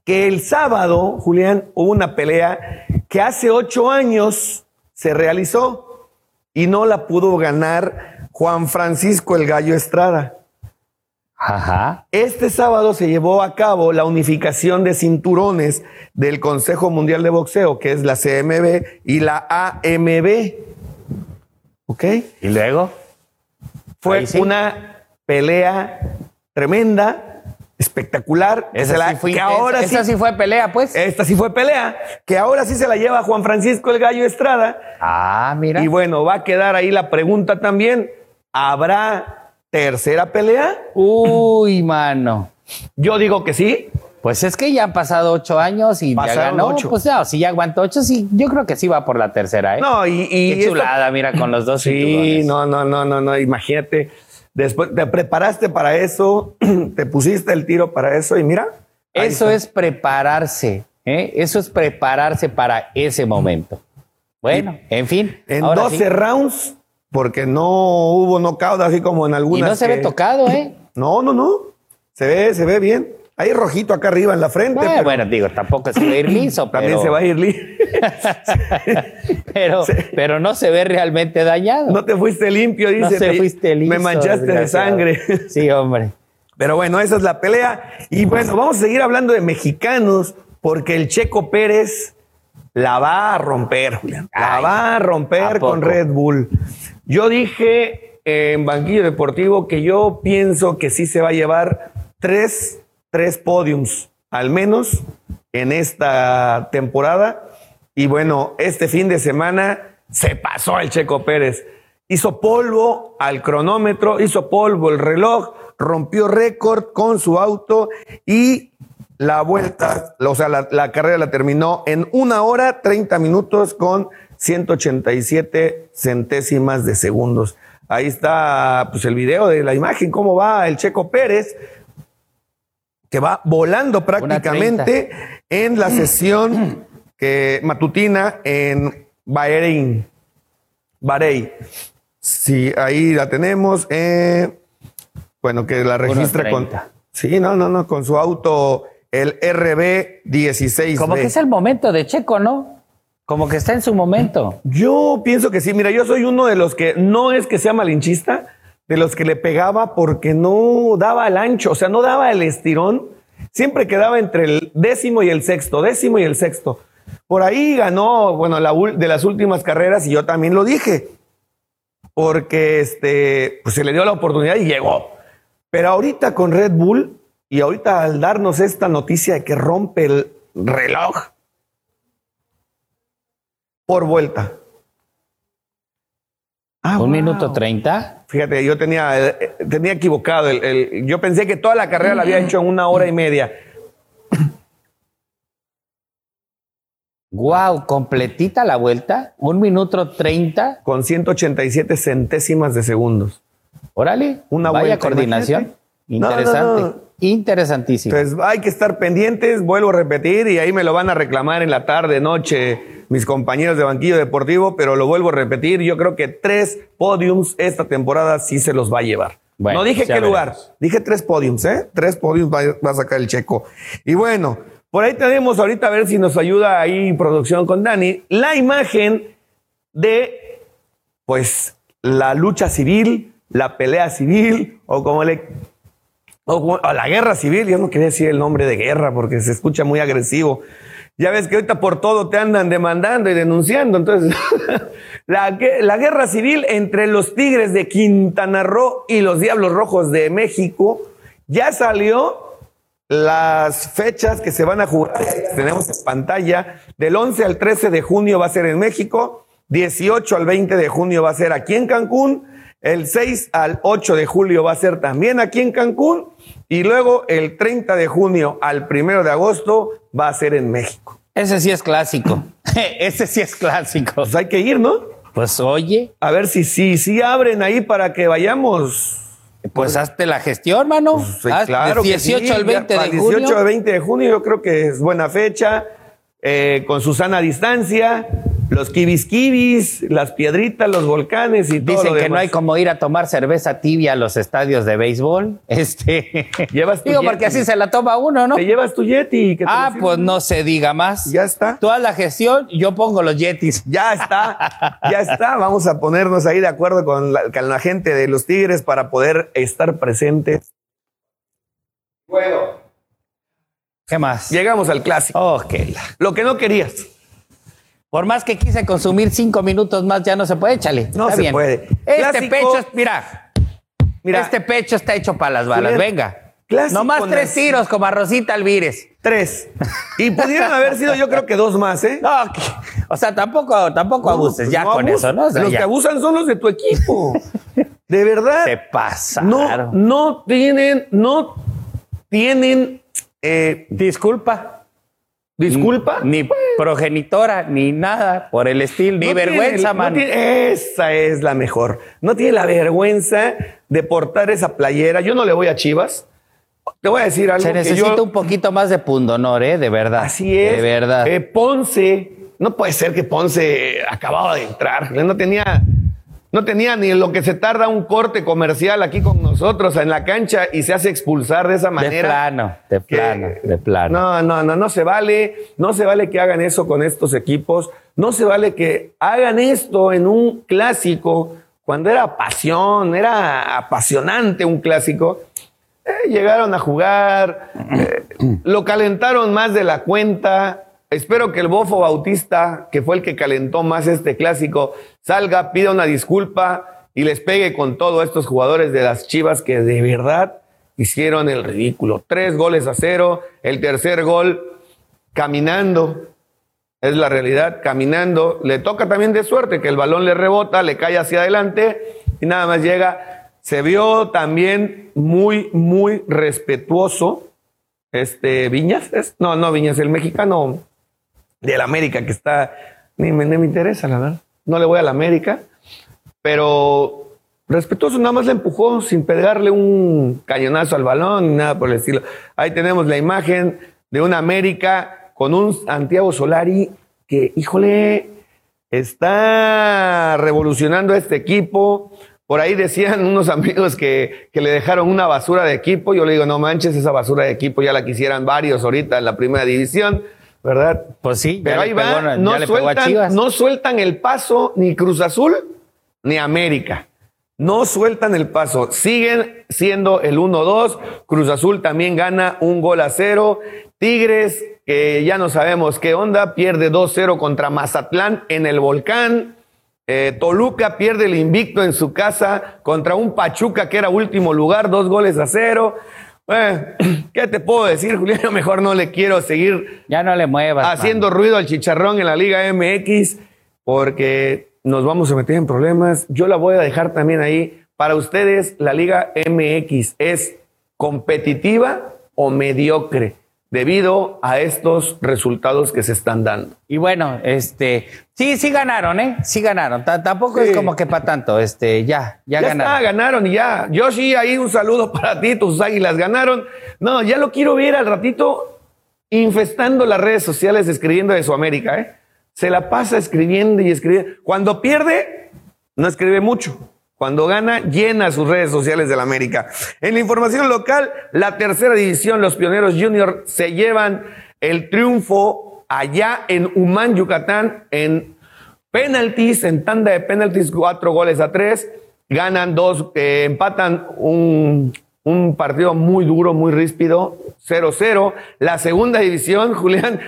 que el sábado, Julián, hubo una pelea que hace ocho años se realizó y no la pudo ganar Juan Francisco el Gallo Estrada. Ajá. Este sábado se llevó a cabo la unificación de cinturones del Consejo Mundial de Boxeo, que es la CMB y la AMB. ¿Ok? ¿Y luego? Fue una pelea tremenda espectacular. Esa, sí fue, que ahora esa, sí, fue pelea, pues. Esta sí fue pelea, que ahora sí se la lleva Juan Francisco el Gallo Estrada. Ah, mira. Y bueno, va a quedar ahí la pregunta también. ¿Habrá tercera pelea? Uy, mano. Yo digo que sí. Pues es que ya han pasado ocho años y ya ganó. Ocho. Pues no, si ya aguantó ocho, sí, yo creo que sí va por la tercera, ¿eh? No, y. y Qué chulada, mira, con los dos. Sí, no, no, no, no, no, imagínate. Después te preparaste para eso, te pusiste el tiro para eso y mira. Eso es prepararse, ¿eh? Eso es prepararse para ese momento. Bueno, en fin. En 12 rounds, porque no hubo knockout así como en algunas. Y no se ve tocado, ¿eh? No, no, no. Se ve, se ve bien. Hay rojito acá arriba en la frente. Bueno, bueno digo, tampoco se va a ir liso. También se va a ir liso. pero, pero no se ve realmente dañado. No te fuiste limpio, dice. No se fuiste liso. Me manchaste de sangre. sí, hombre. Pero bueno, esa es la pelea. Y bueno, vamos a seguir hablando de mexicanos, porque el Checo Pérez la va a romper, Julián. La va a romper con Red Bull. Yo dije en Banquillo Deportivo que yo pienso que sí se va a llevar tres tres podiums, al menos en esta temporada. Y bueno, este fin de semana se pasó el Checo Pérez. Hizo polvo al cronómetro, hizo polvo el reloj, rompió récord con su auto y la vuelta, o sea, la, la carrera la terminó en una hora, 30 minutos con 187 centésimas de segundos. Ahí está pues, el video de la imagen, cómo va el Checo Pérez, que va volando prácticamente en la sesión que, matutina en Bahrein. Bahrein. Sí, ahí la tenemos. eh, bueno, que la registra con. 1.30. Sí, no, no, no, con su auto, el RB16. Como que es el momento de Checo, ¿no? Como que está en su momento. Yo pienso que sí. Mira, yo soy uno de los que no es que sea malinchista, de los que le pegaba porque no daba el ancho, o sea, no daba el estirón. Siempre quedaba entre el décimo y el sexto, décimo y el sexto. Por ahí ganó, bueno, la de las últimas carreras y yo también lo dije, porque este, pues se le dio la oportunidad y llegó. Pero ahorita con Red Bull y ahorita al darnos esta noticia de que rompe el reloj por vuelta. Ah, Un wow. minuto treinta. Fíjate, yo tenía, eh, tenía equivocado. el- el- yo pensé que toda la carrera la había hecho en una hora y media. Wow, completita la vuelta. Un minuto treinta. Con 187 centésimas de segundos. Órale. Una Vaya vuelta, coordinación. imagínate. No, no, Interesante. no. Interesantísimo. Entonces hay que estar pendientes, vuelvo a repetir, y ahí me lo van a reclamar en la tarde, noche, mis compañeros de banquillo deportivo, pero lo vuelvo a repetir, yo creo que tres podiums esta temporada sí se los va a llevar. Bueno, no dije ya qué lugar, dije tres podiums, ¿eh? Tres podiums va, va a sacar el checo. Y bueno, por ahí tenemos ahorita a ver si nos ayuda ahí producción con Dani, la imagen de, pues, la lucha civil, la pelea civil, o como le o, o la guerra civil, yo no quería decir el nombre de guerra porque se escucha muy agresivo. Ya ves que ahorita por todo te andan demandando y denunciando. Entonces, la, la guerra civil entre los Tigres de Quintana Roo y los Diablos Rojos de México ya salió las fechas que se van a jugar. Tenemos en pantalla. Del 11 al 13 de junio va a ser en México. 18 al 20 de junio va a ser aquí en Cancún. El 6 al 8 de julio va a ser también aquí en Cancún. Y luego el 30 de junio al 1 de agosto va a ser en México. Ese sí es clásico. Ese sí es clásico. Pues hay que ir, ¿no? Pues oye, A ver si sí si, abren ahí para que vayamos. pues hazte la gestión, mano. Sí, Haz claro del que 18 sí, al 20 ya de para 18 junio. al 20 de junio yo creo que es buena fecha, eh, con su sana distancia, los kibis kibis, las piedritas, los volcanes y todo Dicen lo que no hay como ir a tomar cerveza tibia a los estadios de béisbol. Este. Llevas tu Digo, Yeti. porque así se la toma uno, ¿no? Te llevas tu Yeti. que te Ah, pues no se diga más. Ya está. Haz la gestión, yo pongo los yetis. Ya está, ya está. Vamos a ponernos ahí de acuerdo con la, con la gente de los Tigres para poder estar presentes. Bueno, ¿Qué más? llegamos al clásico. Ok. la- Lo que no querías. Por más que quise consumir cinco minutos más, ya no se puede, échale. No Está se bien. puede. Este Clásico- pecho, mira, Mira, este pecho está hecho para las balas. Venga. clásico Nomás tres tiros como a Rosita Alvírez. tres. Y pudieron haber sido, yo creo que dos más, ¿eh? No, o sea, tampoco, tampoco abuses pues ya no con eso, ¿no? O sea, los ya. que abusan son los de tu equipo. De verdad. Se pasa. No, no tienen, no tienen eh, Disculpa. Disculpa. Ni progenitora, ni nada por el estilo, ni No tiene- vergüenza, no man. tiene- esa es la mejor. No tiene la vergüenza de portar esa playera. Yo no le voy a Chivas. Te voy a decir algo Se que necesita yo- un poquito más de pundonor, ¿eh? De verdad. Así es. De verdad. Eh, Ponce, no puede ser que Ponce acababa de entrar. No tenía, no tenía ni lo que se tarda un corte comercial aquí con nosotros en la cancha y se hace expulsar de esa de manera. plano, de que- plano, de plano. No, no, no, no se vale. No se vale que hagan eso con estos equipos. No se vale que hagan esto en un clásico cuando era pasión, era apasionante un clásico. Eh, llegaron a jugar, eh, lo calentaron más de la cuenta. Espero que el Bofo Bautista, que fue el que calentó más este clásico, salga, pida una disculpa y les pegue con todos estos jugadores de las Chivas que de verdad hicieron el ridículo. Tres goles a cero, el tercer gol caminando. es la realidad, caminando. Le toca también de suerte que el balón le rebota, le cae hacia adelante y nada más llega. Se vio también muy, muy respetuoso. Este, Viñas, no, no, Viñas, el mexicano del América que está, ni me, ni me interesa, la verdad. No le voy a la América, pero respetuoso, nada más le empujó sin pegarle un cañonazo al balón ni nada por el estilo. Ahí tenemos la imagen de una América con un Santiago Solari que, híjole, está revolucionando este equipo. Por ahí decían unos amigos que, que, le dejaron una basura de equipo. Yo le digo, no manches, esa basura de equipo ya la quisieran varios ahorita en la primera división, ¿verdad? Pues sí, pero ahí va, no, sueltan, no sueltan el paso ni Cruz Azul ni América. No sueltan el paso, siguen siendo el 1-2. Cruz Azul también gana un gol a cero. Tigres, que ya no sabemos qué onda, pierde 2-0 contra Mazatlán en el volcán. Eh, Toluca pierde el invicto en su casa contra un Pachuca que era último lugar, dos goles a cero. ¿Qué te puedo decir, Julián? Mejor no le quiero seguir. Ya no le muevas. Haciendo ruido al chicharrón en la Liga MX, porque nos vamos a meter en problemas. Yo la voy a dejar también ahí. Para ustedes, la Liga MX es competitiva o mediocre debido a estos resultados que se están dando. Y bueno, este, sí, sí ganaron, ¿eh? Sí ganaron. tampoco es como que para tanto, este, ya, ya, ya ganaron. Está, ganaron y ya. Yo sí, ahí un saludo para ti, tus águilas ganaron. No, ya lo quiero ver al ratito infestando las redes sociales escribiendo de su América, ¿eh? Se la pasa escribiendo y escribiendo. Cuando pierde, no escribe mucho. Cuando gana, llena sus redes sociales de la América. En la información local, la tercera división, los Pioneros Junior se llevan el triunfo allá en Humán, Yucatán, en penaltis, en tanda de penaltis, cuatro goles a tres. Ganan dos, eh, empatan un, un partido muy duro, muy ríspido, 0-0. La segunda división, Julián,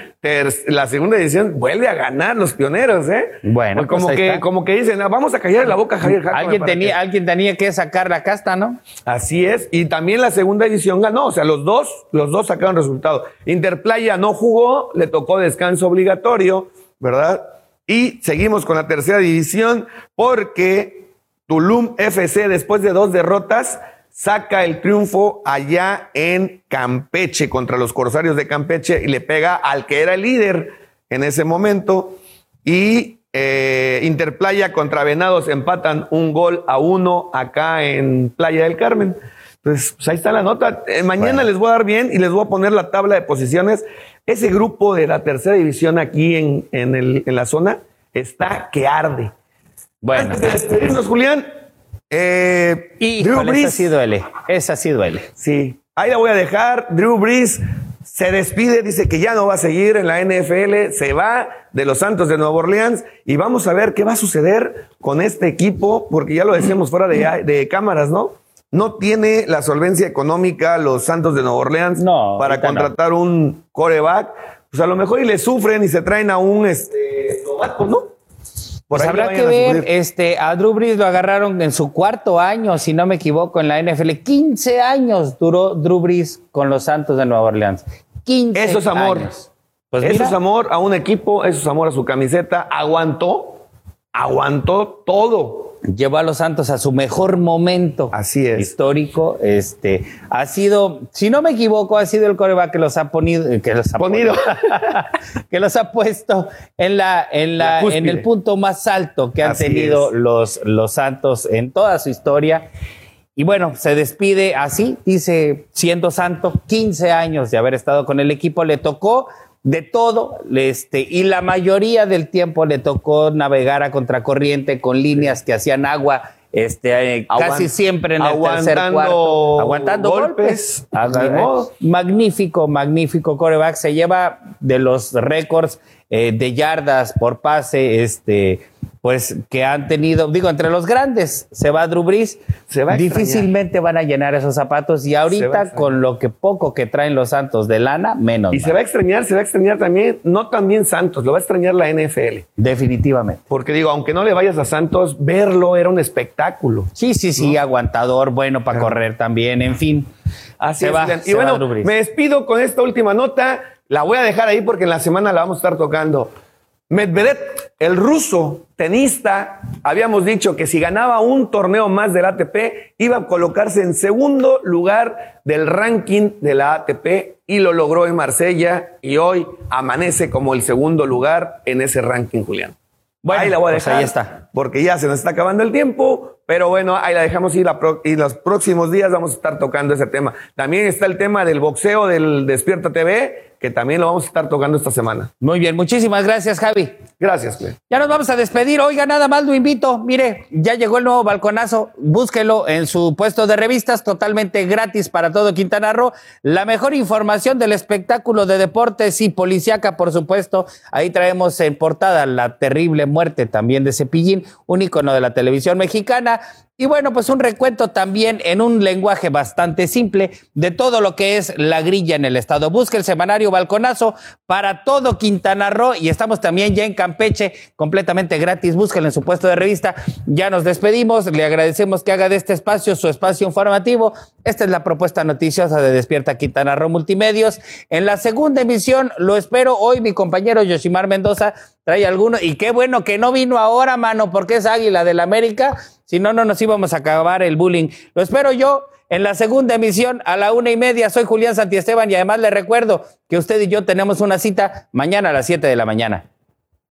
la segunda división vuelve a ganar los pioneros, ¿eh? Bueno, pues como, que, como que dicen, ah, vamos a callar la boca Javier Alguien tenía, alguien tenía que sacar la casta, ¿no? Así es. Y también la segunda división ganó. O sea, los dos, los dos sacaron resultado. Interplaya no jugó, le tocó descanso obligatorio, ¿verdad? Y seguimos con la tercera división porque Tulum FC, después de dos derrotas, saca el triunfo allá en Campeche contra los Corsarios de Campeche y le pega al que era el líder en ese momento. Y eh, Interplaya contra Venados empatan un gol a uno acá en Playa del Carmen. Entonces, pues ahí está la nota. Eh, mañana les voy a dar bien y les voy a poner la tabla de posiciones. Ese grupo de la tercera división aquí en, en, el, en la zona está que arde. Bueno. Antes de despedirnos, Julián, eh, y Drew Brees. Esa sí duele. Esa sí duele. Sí. Ahí la voy a dejar. Drew Brees se despide, dice que ya no va a seguir en la NFL, se va de los Santos de Nueva Orleans y vamos a ver qué va a suceder con este equipo, porque ya lo decíamos fuera de, de cámaras, ¿no? No tiene la solvencia económica los Santos de Nueva Orleans para contratar un coreback. Pues a lo mejor y le sufren y se traen a un este, ¿no? Pues habrá que ver, este, a Drew Brees lo agarraron en su cuarto año, si no me equivoco, en la NFL. 15 años duró Drew Brees con los Santos de Nueva Orleans. 15 Eso es amor. Pues eso es amor a un equipo, eso es amor a su camiseta. Aguantó, aguantó todo llevó a los Santos a su mejor momento Así es. histórico. Este ha sido, si no me equivoco, ha sido el coreback que los ha ponido, que los ha ponido, que los ha puesto en la, en la, en el punto más alto que han tenido los, los Santos en toda su historia. Y bueno, se despide así, dice, siendo santo, 15 años de haber estado con el equipo, le tocó de todo, este, y la mayoría del tiempo le tocó navegar a contracorriente con líneas que hacían agua, este, eh, casi siempre en el tercer cuarto, aguantando golpes. magnífico, magnífico coreback, se lleva de los récords eh, de yardas por pase, este, pues que han tenido, digo, entre los grandes se va Drew Brees, se va difícilmente van a llenar esos zapatos y ahorita con lo que poco que traen los Santos de lana, menos. Y se va a extrañar, se va a extrañar también, no también Santos, lo va a extrañar la NFL. Definitivamente. Porque digo, aunque no le vayas a Santos, verlo era un espectáculo. Sí, sí, sí, aguantador, bueno para correr también, en fin. Así se va, y bueno, me despido con esta última nota, la voy a dejar ahí porque en la semana la vamos a estar tocando. Medvedev, el ruso tenista, habíamos dicho que si ganaba un torneo más del ATP, iba a colocarse en segundo lugar del ranking de la ATP y lo logró en Marsella y hoy amanece como el segundo lugar en ese ranking, Julián. Bueno, ahí la voy a pues dejar ahí está. porque ya se nos está acabando el tiempo, pero bueno, ahí la dejamos y, la pro- y los próximos días vamos a estar tocando ese tema. También está el tema del boxeo del Despierta TV, que también lo vamos a estar tocando esta semana. Muy bien, muchísimas gracias, Javi. Gracias, Cle. Ya nos vamos a despedir. Oiga, nada más lo invito. Mire, ya llegó el nuevo balconazo. Búsquelo en su puesto de revistas, totalmente gratis para todo Quintana Roo. La mejor información del espectáculo de deportes y policiaca, por supuesto. Ahí traemos en portada la terrible muerte también de Cepillín, un ícono de la televisión mexicana. Y bueno, pues un recuento también en un lenguaje bastante simple de todo lo que es la grilla en el estado. Busque el semanario Balconazo para todo Quintana Roo y estamos también ya en Campeche completamente gratis. Búsquenlo en su puesto de revista. Ya nos despedimos. Le agradecemos que haga de este espacio su espacio informativo. Esta es la propuesta noticiosa de Despierta Quintana Roo Multimedios. En la segunda emisión lo espero hoy mi compañero Yoshimar Mendoza trae alguno y qué bueno que no vino ahora, mano, porque es Águila del América. Si no, no nos íbamos a acabar el bullying. Lo espero yo en la segunda emisión a la una y media. Soy Julián Santiesteban y además le recuerdo que usted y yo tenemos una cita mañana a las siete de la mañana.